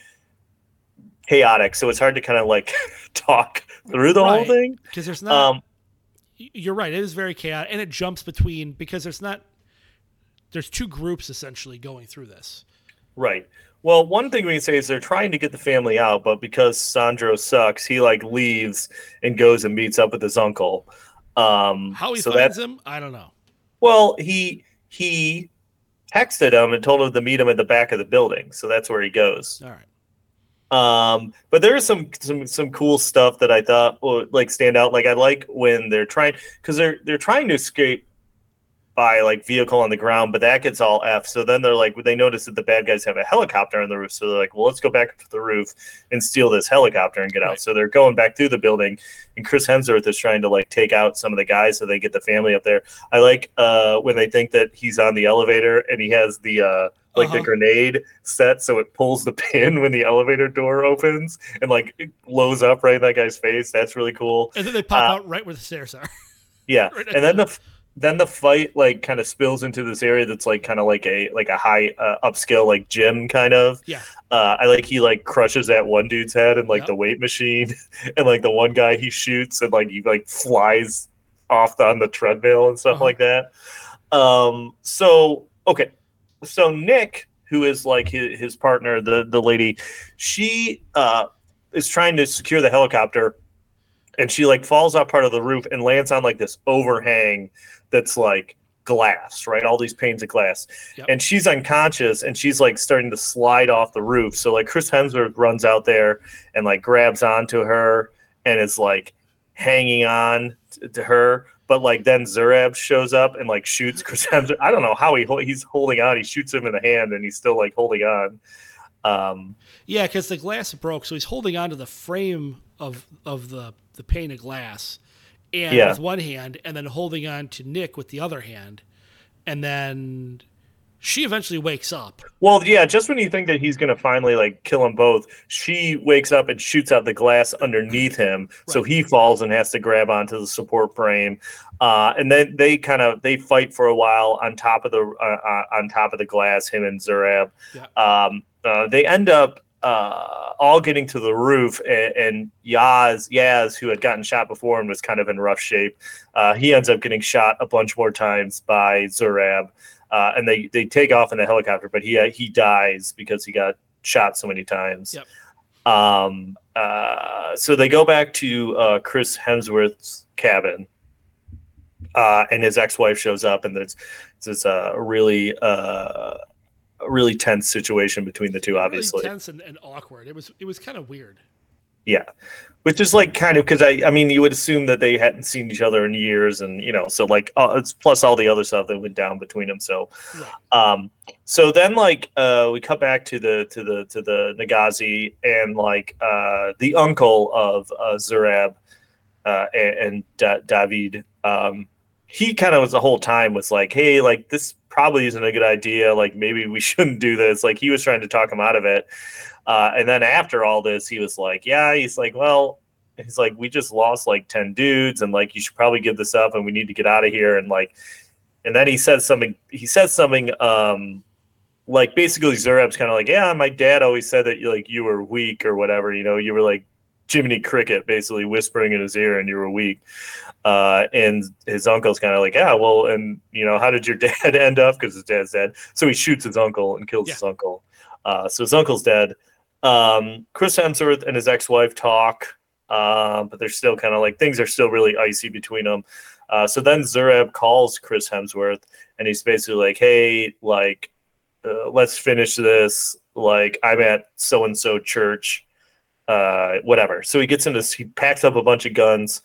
chaotic. So it's hard to kind of like talk through the whole thing. Because there's not. Um, you're right. It is very chaotic. And it jumps between, because there's not. There's two groups essentially going through this. Right. Well, one thing we can say is they're trying to get the family out, but because Sandro sucks, he like leaves and goes and meets up with his uncle. Um, How he so finds that's him, I don't know. well, he he texted him and told him to meet him at the back of the building. So that's where he goes. All right. Um, but there is some some some cool stuff that I thought would like stand out. Like I like when they're trying because they're they're trying to escape by like vehicle on the ground, but that gets all F. So then they're like, they notice that the bad guys have a helicopter on the roof. So they're like, well, let's go back up to the roof and steal this helicopter and get out. Right. So they're going back through the building, and Chris Hemsworth is trying to like take out some of the guys so they get the family up there. I like uh when they think that he's on the elevator and he has the uh like the Uh-huh. grenade set so it pulls the pin when the elevator door opens and like it blows up right in that guy's face. That's really cool. And then they pop Uh, out right where the stairs are. Yeah, Right and then the then the fight like kind of spills into this area that's like kind of like a like a high uh, upscale like gym kind of. Yeah. Uh, I like he like crushes that one dude's head and like Yep. the weight machine, and like the one guy he shoots and like he like flies off on the treadmill and stuff Uh-huh. like that. Um. So okay, so Nick, who is like his, his partner, the the lady, she uh is trying to secure the helicopter and she like falls off part of the roof and lands on like this overhang that's like glass, right? All these panes of glass. Yep. And she's unconscious and she's like starting to slide off the roof. So like Chris Hemsworth runs out there and like grabs onto her and is like hanging on t- to her. But like then Zurab shows up and like shoots Chris Hemsworth. I don't know how he hol- he's holding on. He shoots him in the hand and he's still like holding on. Um, Yeah, because the glass broke, so he's holding on to the frame of of the the pane of glass, and Yeah. with one hand, and then holding on to Nick with the other hand, and then she eventually wakes up. Well, yeah, just when you think that he's going to finally like kill them both, she wakes up and shoots out the glass underneath him, so he falls and has to grab onto the support frame. Uh, and then they kind of they fight for a while on top of the uh, uh, on top of the glass, him and Zurab. Yeah. Um, uh, they end up uh, all getting to the roof, and, and Yaz Yaz, who had gotten shot before and was kind of in rough shape, uh, he ends up getting shot a bunch more times by Zurab uh, and they they take off in the helicopter, but he uh, he dies because he got shot so many times. Yep. Um. Uh. So they go back to uh, Chris Hemsworth's cabin, uh, and his ex-wife shows up, and there's there's a really uh a really tense situation between the two, obviously. really tense and, and awkward. It was it was kind of weird. Yeah, which is like kind of because I I mean you would assume that they hadn't seen each other in years, and you know so like uh, it's plus all the other stuff that went down between them. So, Right. um, so then like uh, we cut back to the to the to the Nagazi and like uh, the uncle of uh, Zurab uh, and, and da- David. Um, he kind of was the whole time was like, hey, like this probably isn't a good idea. Like maybe we shouldn't do this. Like he was trying to talk him out of it. Uh, and then after all this, he was like, yeah, he's like, well, he's like, we just lost like 10 dudes and like, you should probably give this up and we need to get out of here. And like, and then he says something, he says something, um, like basically Zurab's kind of like, yeah, my dad always said that you like, you were weak or whatever, you know, you were like Jiminy Cricket basically whispering in his ear and you were weak. Uh, and his uncle's kind of like, yeah, well, and you know, how did your dad end up? Because his dad's dead. So he shoots his uncle and kills Yeah. his uncle. Uh, so his uncle's dead. Um, Chris Hemsworth and his ex-wife talk, um, but they're still kind of like things are still really icy between them. Uh, so then Zurab calls Chris Hemsworth, and he's basically like, "Hey, like, uh, let's finish this. Like, I'm at so and so church, uh, whatever." So he gets into. He packs up a bunch of guns,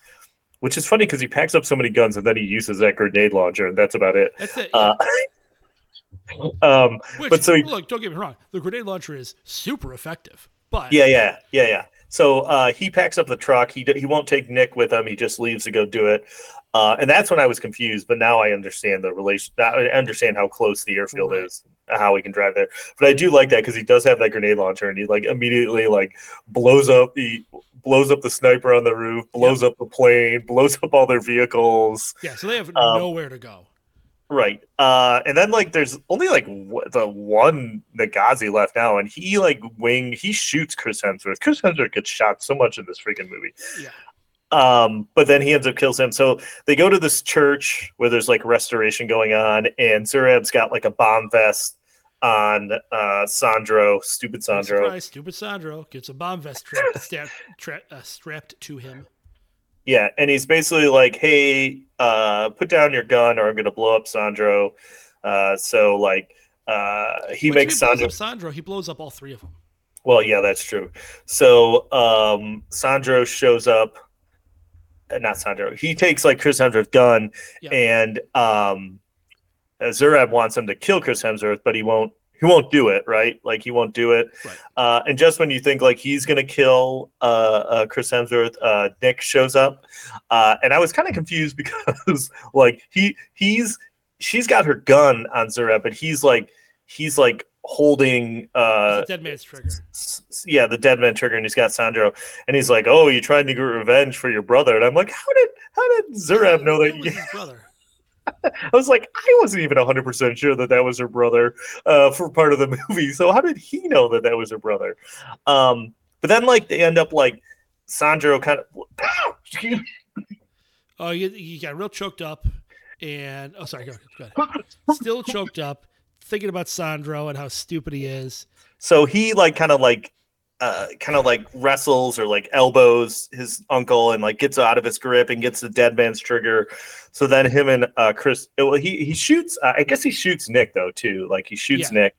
which is funny because he packs up so many guns and then he uses that grenade launcher, and that's about it. That's it. Uh, um, Which, but so he- look, don't get me wrong. The grenade launcher is super effective, but Yeah, yeah, yeah, yeah. So uh, he packs up the truck. He d- he won't take Nick with him. He just leaves to go do it. Uh, and that's when I was confused. But now I understand the relation. I understand how close the airfield Right. is, how he can drive there. But I do like that because he does have that grenade launcher, and he like immediately like blows up. He blows up the sniper on the roof, blows up the plane, blows up all their vehicles. yeah. So they have Um, nowhere to go. Right. Uh, and then like there's only like w- the one Nagazi left now, and he like wing he shoots Chris Hemsworth. Chris Hemsworth gets shot so much in this freaking movie. Yeah. Um, but then he ends up kills him. So they go to this church where there's like restoration going on, and Zurab's got like a bomb vest on uh Sandro, stupid Sandro. Surprise, stupid Sandro gets a bomb vest strapped, stra- tra- uh, strapped to him. Yeah, and he's basically like, "Hey, uh, put down your gun, or I'm gonna blow up Sandro." Uh, so like, uh, he makes he Sandro. Sandro. He blows up all three of them. Well, yeah, that's true. So um, Sandro shows up. Uh, Not Sandro. He takes like Chris Hemsworth's gun, Yeah. and um, Zurab wants him to kill Chris Hemsworth, but he won't. He won't do it, right? Like he won't do it. Right. Uh, and just when you think like he's gonna kill uh, uh, Chris Hemsworth, uh, Nick shows up, uh, and I was kind of confused because like he he's she's got her gun on Zurab, but he's like he's like holding uh dead man's trigger. yeah, the dead man trigger, and he's got Sandro, and he's like, "Oh, you tried to get revenge for your brother," and I'm like, "How did how did Zurab know that?" You, brother. I was like, I wasn't even 100 percent sure that that was her brother uh, for part of the movie. So how did he know that that was her brother? Um, but then like they end up like Sandro kind of. Oh, you, you got real choked up, and oh, sorry, go, go ahead. Still choked up, thinking about Sandro and how stupid he is. so he like kind of like uh, kind of like wrestles or like elbows his uncle and like gets out of his grip and gets the dead man's trigger. So then him and uh, Chris, well, he he shoots. Uh, I guess he shoots Nick though too. Like he shoots Yeah. Nick.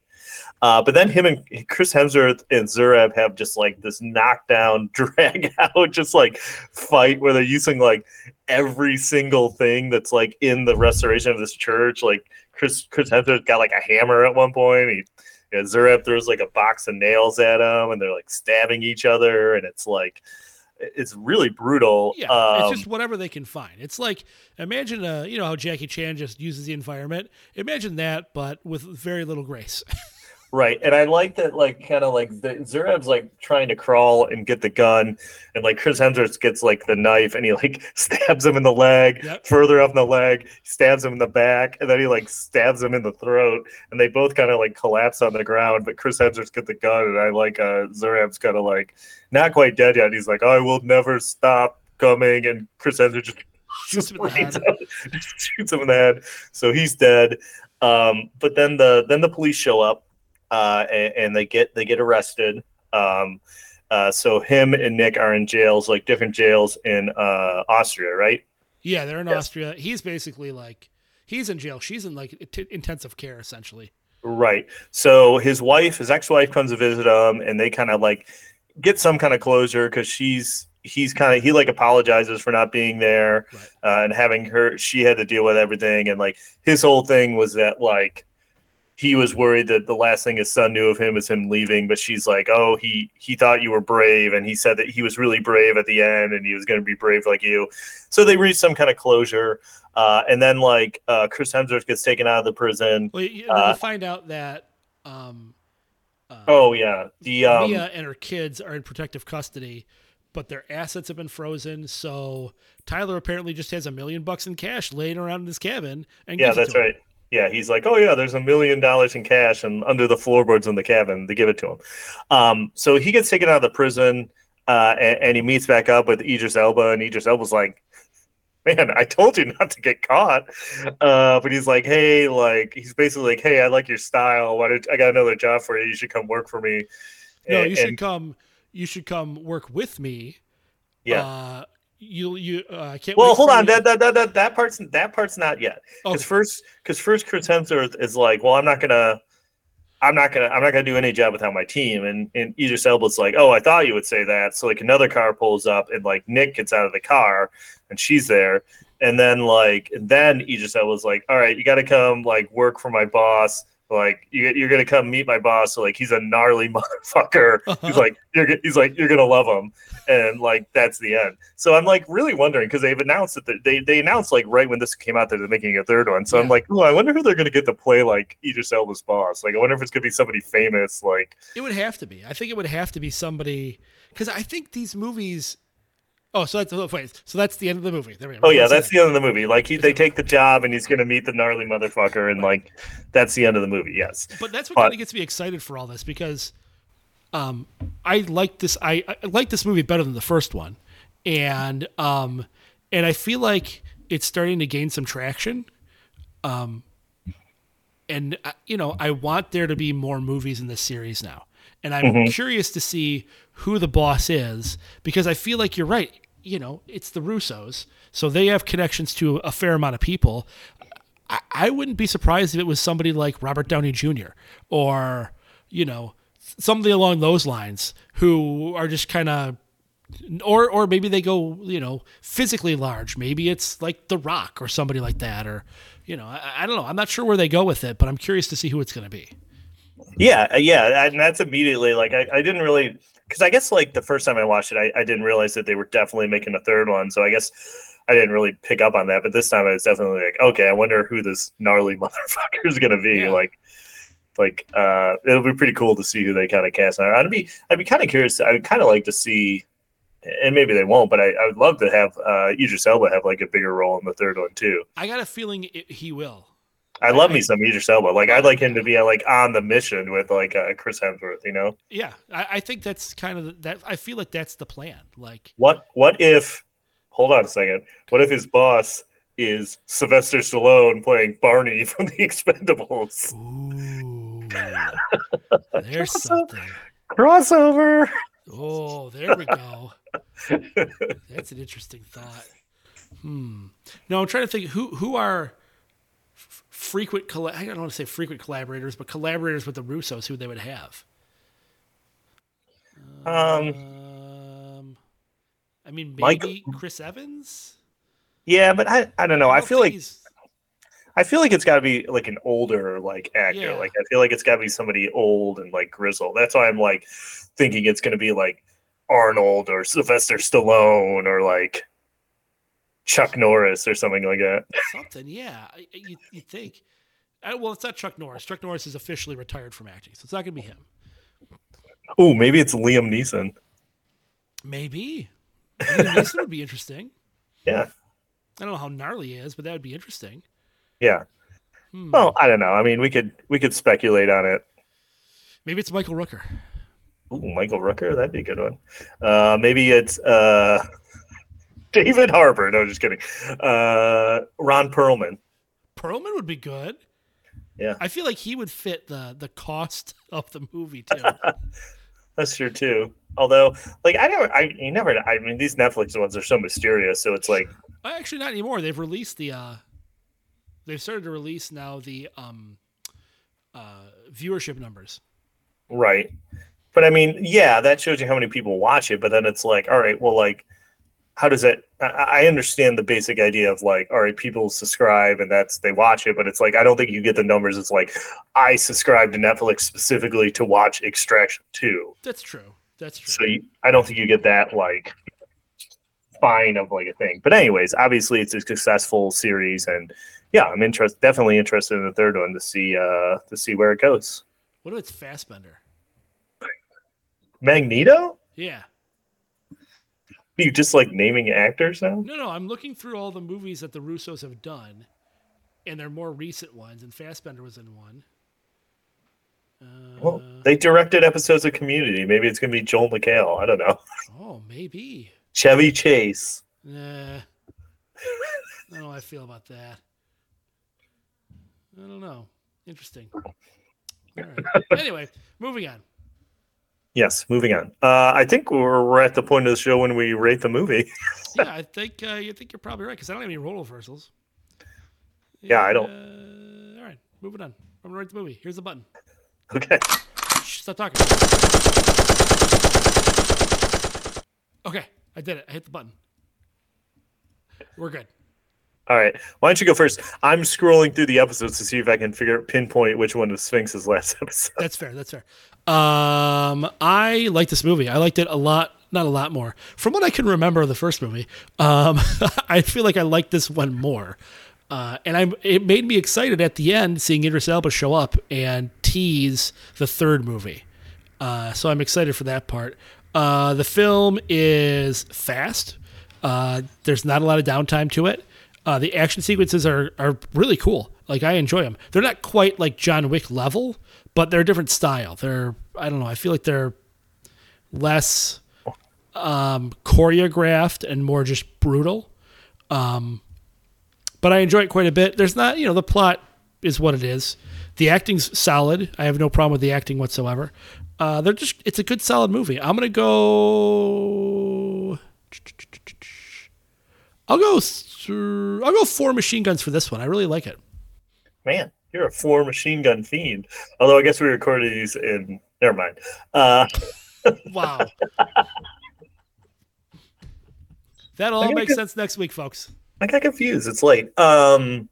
Uh, but then him and Chris Hemsworth and Zurab have just like this knockdown, drag out, just like fight where they're using like every single thing that's like in the restoration of this church. Like Chris Chris Hemsworth got like a hammer at one point. He yeah, Zurab throws like a box of nails at him, and they're like stabbing each other, and it's like it's really brutal. Yeah, Um, it's just whatever they can find. It's like imagine, uh, you know how Jackie Chan just uses the environment. Imagine that, but with very little grace. Right, and I like that, like kind of like the like trying to crawl and get the gun, and like Chris Hemsworth gets like the knife, and he like stabs him in the leg, Yep. further up in the leg, stabs him in the back, and then he like stabs him in the throat, and they both kind of like collapse on the ground. But Chris Hemsworth gets the gun, and I like uh Zurab's kind of like not quite dead yet. He's like, I will never stop coming, and Chris Hemsworth just Shoots him in the head. shoots him in the head, so he's dead. Um, but then the then the police show up uh, and, and they get they get arrested. Um, uh, so him and Nick are in jails, like different jails in uh, Austria, right? yeah, they're in Yes. Austria. He's basically like he's in jail. She's in like int- intensive care essentially. Right. So his wife, his ex-wife, comes to visit him, and they kind of like get some kind of closure because she's he's kind of he like apologizes for not being there Right. uh, and having her. She had to deal with everything, and like his whole thing was that like he was worried that the last thing his son knew of him is him leaving but she's like oh he he thought you were brave and he said that he was really brave at the end and he was going to be brave like you so they reached some kind of closure uh, and then like uh, chris hemsworth gets taken out of the prison Well, you, Uh, find out that um, uh, oh yeah the um, Mia and her kids are in protective custody, but their assets have been frozen. So Tyler apparently just has a million bucks in cash laying around in his cabin. And yeah that's right him. Yeah he's like oh yeah there's a million dollars in cash and under the floorboards in the cabin they give it to him um, so he gets taken out of the prison uh, and, and he meets back up with Idris Elba and Idris Elba's like man, I told you not to get caught. Uh, but he's like, hey, like he's basically like, hey, I like your style. Why did I got another job for you? You should come work for me. No, And- you should and- come. You should come work with me. yeah. Uh, you you. Uh, I can't. well, hold on. That, that that that that part's that part's not yet. Because Okay. first, because first, Chris Hemsworth is like, well, I'm not gonna. I'm not gonna I'm not gonna do any job without my team. And and Idris Elba's like, oh, I thought you would say that. So like another car pulls up and like Nick gets out of the car and she's there. And then like and then Idris Elba's like, all right, you gotta come like work for my boss. Like you, you're gonna come meet my boss. So like he's a gnarly motherfucker. He's like you're he's like you're gonna love him, and like that's the end. So I'm like really wondering because they've announced that they they announced like right when this came out that they're making a third one. So I'm like, oh, I wonder who they're gonna get to play like Idris Elba's boss. Like I wonder if it's gonna be somebody famous. Like It would have to be. I think it would have to be somebody because I think these movies. Oh, so that's oh, wait. So that's the end of the movie. There we go. oh yeah, that's that. the end of the movie. Like he they take the job and he's gonna meet the gnarly motherfucker and like that's the end of the movie. Yes. But that's what kind of gets me excited for all this because, um, I like this. I, I like this movie better than the first one, and um, and I feel like it's starting to gain some traction. Um, and uh, you know, I want there to be more movies in this series now, and I'm curious to see who the boss is because I feel like you're right. You know, it's the Russos, so they have connections to a fair amount of people. I, I wouldn't be surprised if it was somebody like Robert Downey Jr. or you know something along those lines who are just kind of or or maybe they go you know physically large maybe it's like the rock or somebody like that or you know i, I don't know i'm not sure where they go with it but i'm curious to see who it's going to be Yeah, yeah, and that's immediately like I, I didn't really because I guess like the first time I watched it, I, I didn't realize that they were definitely making a third one. So I guess I didn't really pick up on that. But this time I was definitely like, okay, I wonder who this gnarly motherfucker is gonna be. Yeah. Like, like uh, it'll be pretty cool to see who they kind of cast. I'd be I'd be kind of curious. I'd kind of like to see. And maybe they won't, but I, I would love to have uh, Idris Elba have like a bigger role in the third one too. i got a feeling it, he will I love me some Idris Elba. Like I'd like him to be like on the mission with like uh, Chris Hemsworth. You know. yeah I, I think that's kind of that i feel like that's the plan like What what if hold on a second. What if his boss is Sylvester Stallone playing Barney from the Expendables? ooh there's something Crossover. oh there we go That's an interesting thought. Hmm. No, I'm trying to think who who are f- frequent. Colla- I don't want to say frequent collaborators, but collaborators with the Russos, who they would have. Um Um, I mean, Mike- maybe Chris Evans. yeah, but I I don't know. I, don't feel like I feel like it's got to be like an older like actor. Yeah. Like I feel like it's got to be somebody old and like grizzled. That's why I'm like thinking it's going to be like Arnold or Sylvester Stallone or like Chuck Norris or something like that. something. Yeah, you you think? I, well, it's not Chuck Norris. Chuck Norris is officially retired from acting, so it's not going to be him. Oh, maybe it's Liam Neeson. Maybe. Liam Neeson would be interesting. Yeah. I don't know how gnarly he is, but that would be interesting. Yeah. Hmm. Well, I don't know. I mean, we could we could speculate on it. Maybe it's Michael Rooker. Ooh, Michael Rooker, that'd be a good one. Uh, maybe it's uh, David Harbour. No, just kidding. Uh, Ron Perlman. Perlman would be good. Yeah. I feel like he would fit the the cost of the movie too. That's true too. Although, like, I never, I you never. I mean, these Netflix ones are so mysterious. So it's like, Uh, Actually, not anymore. They've released the. uh They've started to release now the um uh viewership numbers. right. But I mean, yeah, that shows you how many people watch it. But then it's like, all right, well, like, how does it? I, I understand the basic idea of like, all right, people subscribe and that's they watch it, but it's like I don't think you get the numbers. It's like I subscribe to Netflix specifically to watch Extraction Two. That's true. That's true. So you, I don't think you get that like fine of like a thing. But anyways, obviously it's a successful series, and yeah, I'm interested, definitely interested in the third one to see uh to see where it goes. what if it's Fassbender? Magneto? Yeah. You just like naming actors now? No, no. I'm looking through all the movies that the Russos have done, and they're more recent ones. And Fassbender was in one. Uh, Well, they directed episodes of Community. Maybe it's gonna be Joel McHale. I don't know. oh, maybe. Chevy Chase. Nah. I don't know how I feel about that. I don't know. Interesting. Right. Anyway, moving on. Yes. Moving on. Uh, I think we're, at the point of the show when we rate the movie. Yeah, I think uh, you think you're probably right because I don't have any role reversals. Yeah, I don't. Uh, all right, moving on. I'm gonna rate the movie. Here's the button. okay. Shh, stop talking. Okay, I did it. I hit the button. We're good. All right. Why don't you go first? I'm scrolling through the episodes to see if I can figure pinpoint which one was Sphinx's last episode. That's fair. That's fair. Um, I like this movie. I liked it a lot. Not a lot more. From what I can remember of the first movie, um, I feel like I liked this one more. Uh, and I'm—it made me excited at the end seeing Idris Elba show up and tease the third movie. Uh, so I'm excited for that part. Uh, the film is fast. Uh, there's not a lot of downtime to it. Uh, the action sequences are are really cool. Like I enjoy them. They're not quite like John Wick level, but they're a different style. They're I don't know. I feel like they're less um, choreographed and more just brutal. Um, but I enjoy it quite a bit. There's not you know the plot is what it is. The acting's solid. I have no problem with the acting whatsoever. Uh, they're just it's a good solid movie. I'm gonna go. I'll go. Th- I'll go four machine guns for this one. I really like it. man, you're a four machine gun fiend. Although I guess we recorded these in. Never mind. Uh, Wow. that all makes sense next week, folks. I got confused. It's late. Um,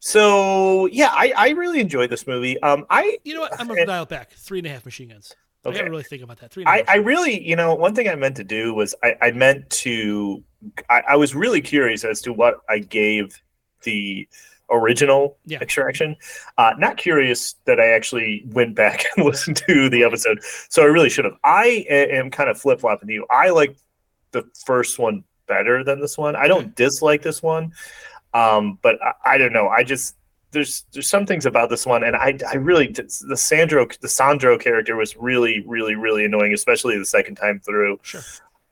so yeah, I, I really enjoyed this movie. Um, I You know what? I'm gonna dial it back. Three and a half machine guns. I Okay. gotta really think about that. Three. And a I. I really, you know, one thing I meant to do was I, I meant to, I, I was really curious as to what I gave the original Yeah. extraction. Uh, not curious that I actually went back and listened to the episode. So I really should have. I am kind of flip flopping you. I like the first one better than this one. I don't dislike this one, um, but I, I don't know. I just there's there's some things about this one, and I I really the Sandro the Sandro character was really really really annoying, especially the second time through. Sure.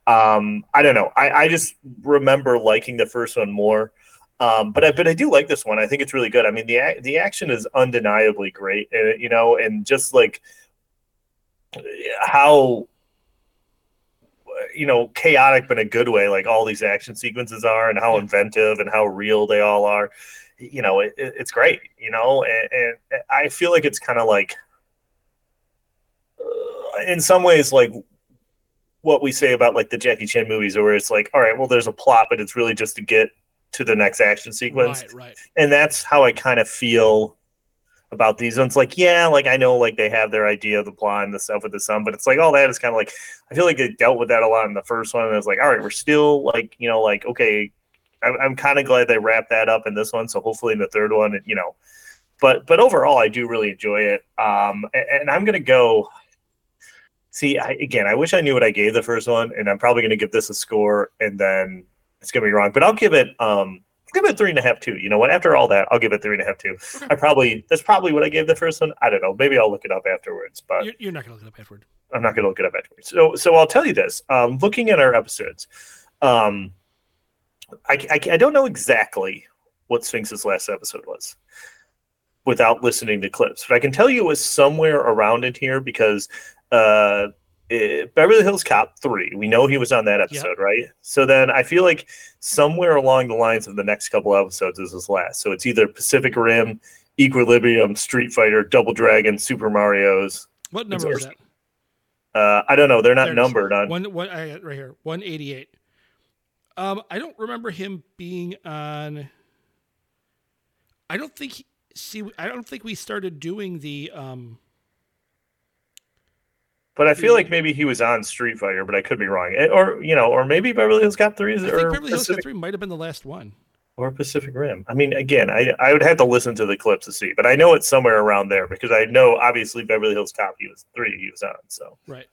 Um, I don't know. I I just remember liking the first one more. Um, but I but I do like this one. I think it's really good. I mean the the action is undeniably great, and you know, and just like how you know chaotic but in a good way like all these action sequences are and how inventive and how real they all are you know it- it's great you know and, and i feel like it's kind of like uh, in some ways like what we say about like the jackie chan movies where it's like all right well there's a plot but it's really just to get to the next action sequence Right, right. and that's how I kind of feel about these ones. Like, yeah, like I know like they have their idea of the plot and the stuff with the son, but it's like all that is kind of like I feel like they dealt with that a lot in the first one. And it's like, all right, we're still like, you know, like okay, I'm, I'm kind of glad they wrapped that up in this one. So hopefully in the third one, you know, but but overall, I do really enjoy it. Um, and, and I'm gonna go. See, I, again, I wish I knew what I gave the first one, and I'm probably gonna give this a score, and then it's gonna be wrong. But I'll give it. Um, I'll give it three and a half two. You know what? After all that, I'll give it three and a half two. I probably that's probably what I gave the first one. I don't know. Maybe I'll look it up afterwards, but You're, you're not gonna look it up afterward. I'm not going to look it up afterwards. So, so I'll tell you this. Um, looking at our episodes, um, I, I, I don't know exactly what Sphinx's last episode was without listening to clips, but I can tell you it was somewhere around in here because uh, eh, Beverly Hills Cop 3, we know he was on that episode, right? So then I feel like somewhere along the lines of the next couple episodes is his last. So it's either Pacific Rim, Equilibrium, Street Fighter, Double Dragon, Super Mario's. What number is that? Uh, I don't know. They're not There it is. numbered on. One, one, I right here. One eighty-eight. Um, I don't remember him being on. I don't think. he- See, I don't think we started doing the. Um, But I feel like maybe he was on Street Fighter, but I could be wrong. Eh, Or you know, or maybe Beverly Hills Cop Three I think or Beverly Hills Cop Three might have been the last one. or Pacific Rim. I mean, again, I I would have to listen to the clips to see, but I know it's somewhere around there because I know obviously Beverly Hills Cop he was three he was on. So, Right.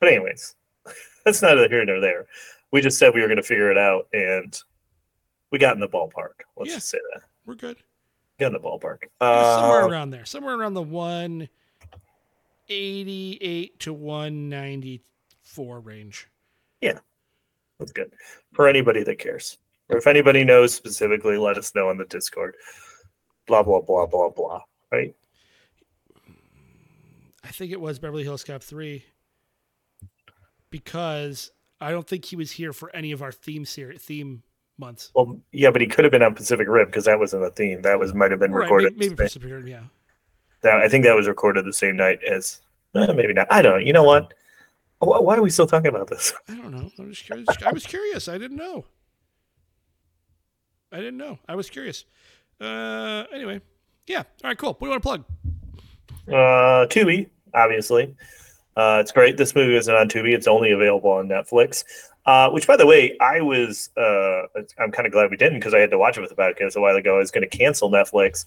but anyways, that's neither here nor there. We just said we were going to figure it out, and we got in the ballpark. Let's Yeah. just say that We're good. got in the ballpark. somewhere Uh, around there. Somewhere around the one eighty-eight to one ninety-four range. Yeah. That's good for anybody that cares. Or if anybody knows specifically, let us know on the Discord. Blah blah blah blah blah. Right? I think it was Beverly Hills Cop 3 because I don't think he was here for any of our theme series theme months. Well, yeah, but he could have been on Pacific Rim because that wasn't a theme. That was might have been Right, recorded. maybe, maybe Pacific Rim, yeah. That, I think that was recorded the same night as. eh, maybe not. I don't know. You know what? Why, why are we still talking about this? I don't know. I was curious. I was curious. I didn't know. I didn't know. I was curious. Uh, anyway, yeah. All right, cool. What do you want to plug? Uh, Tubi, obviously. Uh, it's great. This movie isn't on Tubi. It's only available on Netflix. Uh, which, by the way, I was uh, I'm kind of glad we didn't because I had to watch it with the podcast a while ago. I was going to cancel Netflix,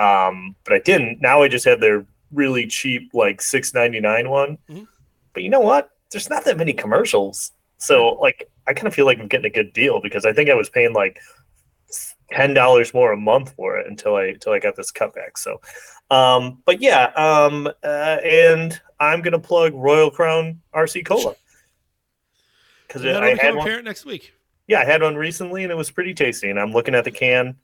um, but I didn't. Now I just have their really cheap, like six ninety nine one. Mhm. But you know what? There's not that many commercials, so like I kind of feel like I'm getting a good deal because I think I was paying like ten dollars more a month for it until I until I got this cutback. So, um, but yeah, um, uh, and I'm gonna plug Royal Crown RC Cola because I had one. next week. Yeah, I had one recently and it was pretty tasty. And I'm looking at the can,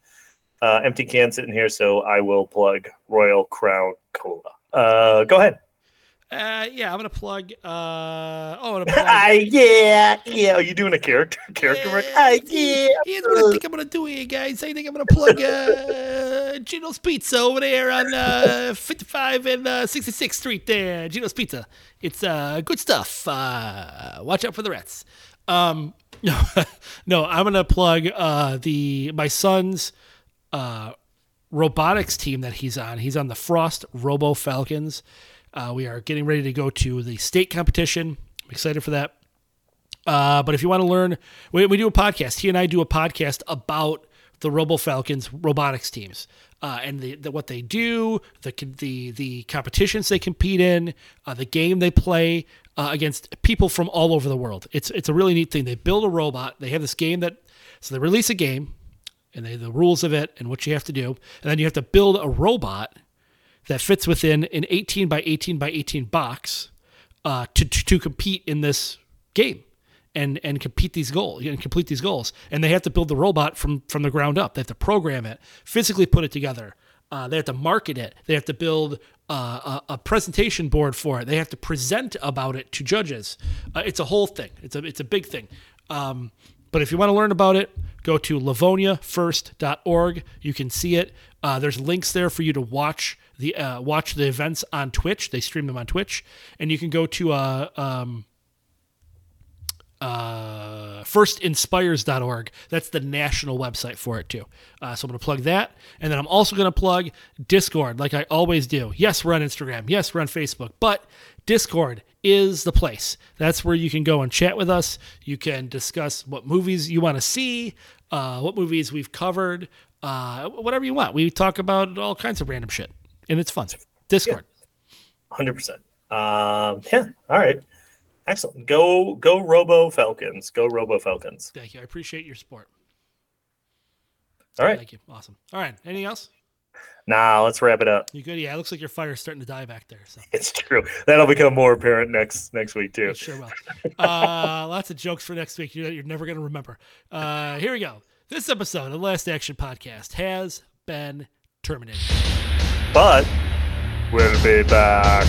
uh, empty can sitting here, so I will plug Royal Crown Cola. Uh, go ahead. Uh, yeah, I'm gonna plug. Uh, oh, I'm plug. Ah, yeah, yeah. Are you doing a character character work? Ah, yeah. Here's what I think I'm gonna do here, guys. I think I'm gonna plug uh, Gino's Pizza over there on uh, 55 and uh, 66th Street there. Gino's Pizza. It's uh, good stuff. Uh, watch out for the rats. Um, no, no, I'm gonna plug uh, the my son's uh, robotics team that he's on. He's on the Frost Robo Falcons. Uh, we are getting ready to go to the state competition. I'm excited for that. Uh, but if you want to learn, we, we do a podcast. He and I do a podcast about the Robo Falcons robotics teams uh, and the, the, what they do, the the the competitions they compete in, uh, the game they play uh, against people from all over the world. It's it's a really neat thing. They build a robot. They have this game that so they release a game, and they the rules of it and what you have to do, and then you have to build a robot that fits within an 18 by 18 by 18 box uh, to, to to compete in this game and and compete these goals and complete these goals. And they have to build the robot from from the ground up. They have to program it, physically put it together. Uh, they have to market it. They have to build uh, a, a, presentation board for it. They have to present about it to judges. Uh, it's a whole thing. It's a it's a big thing. Um, but if you want to learn about it, go to livoniafirst.org. You can see it. Uh, there's links there for you to watch the uh, watch the events on Twitch. They stream them on Twitch, and you can go to uh, um, uh, firstinspires.org. That's the national website for it too. Uh, so I'm going to plug that. And then I'm also going to plug Discord, like I always do. Yes, we're on Instagram. Yes, we're on Facebook. But Discord is the place. That's where you can go and chat with us. You can discuss what movies you want to see, uh, what movies we've covered, uh, whatever you want. We talk about all kinds of random shit, and it's fun. Discord. Hundred percent. Um, yeah. All right. Excellent. Go go Robo Falcons. Go Robo Falcons. Thank you. I appreciate your support. All right. Thank you. Awesome. All right. Anything else? Nah, let's wrap it up. You good? Yeah, it looks like your fire's starting to die back there. So it's true. That'll become more apparent next next week too. It sure will. uh, lots of jokes for next week. You're, you're never going to remember. Uh, here we go. This episode of the Last Action Podcast has been terminated. But we'll be back.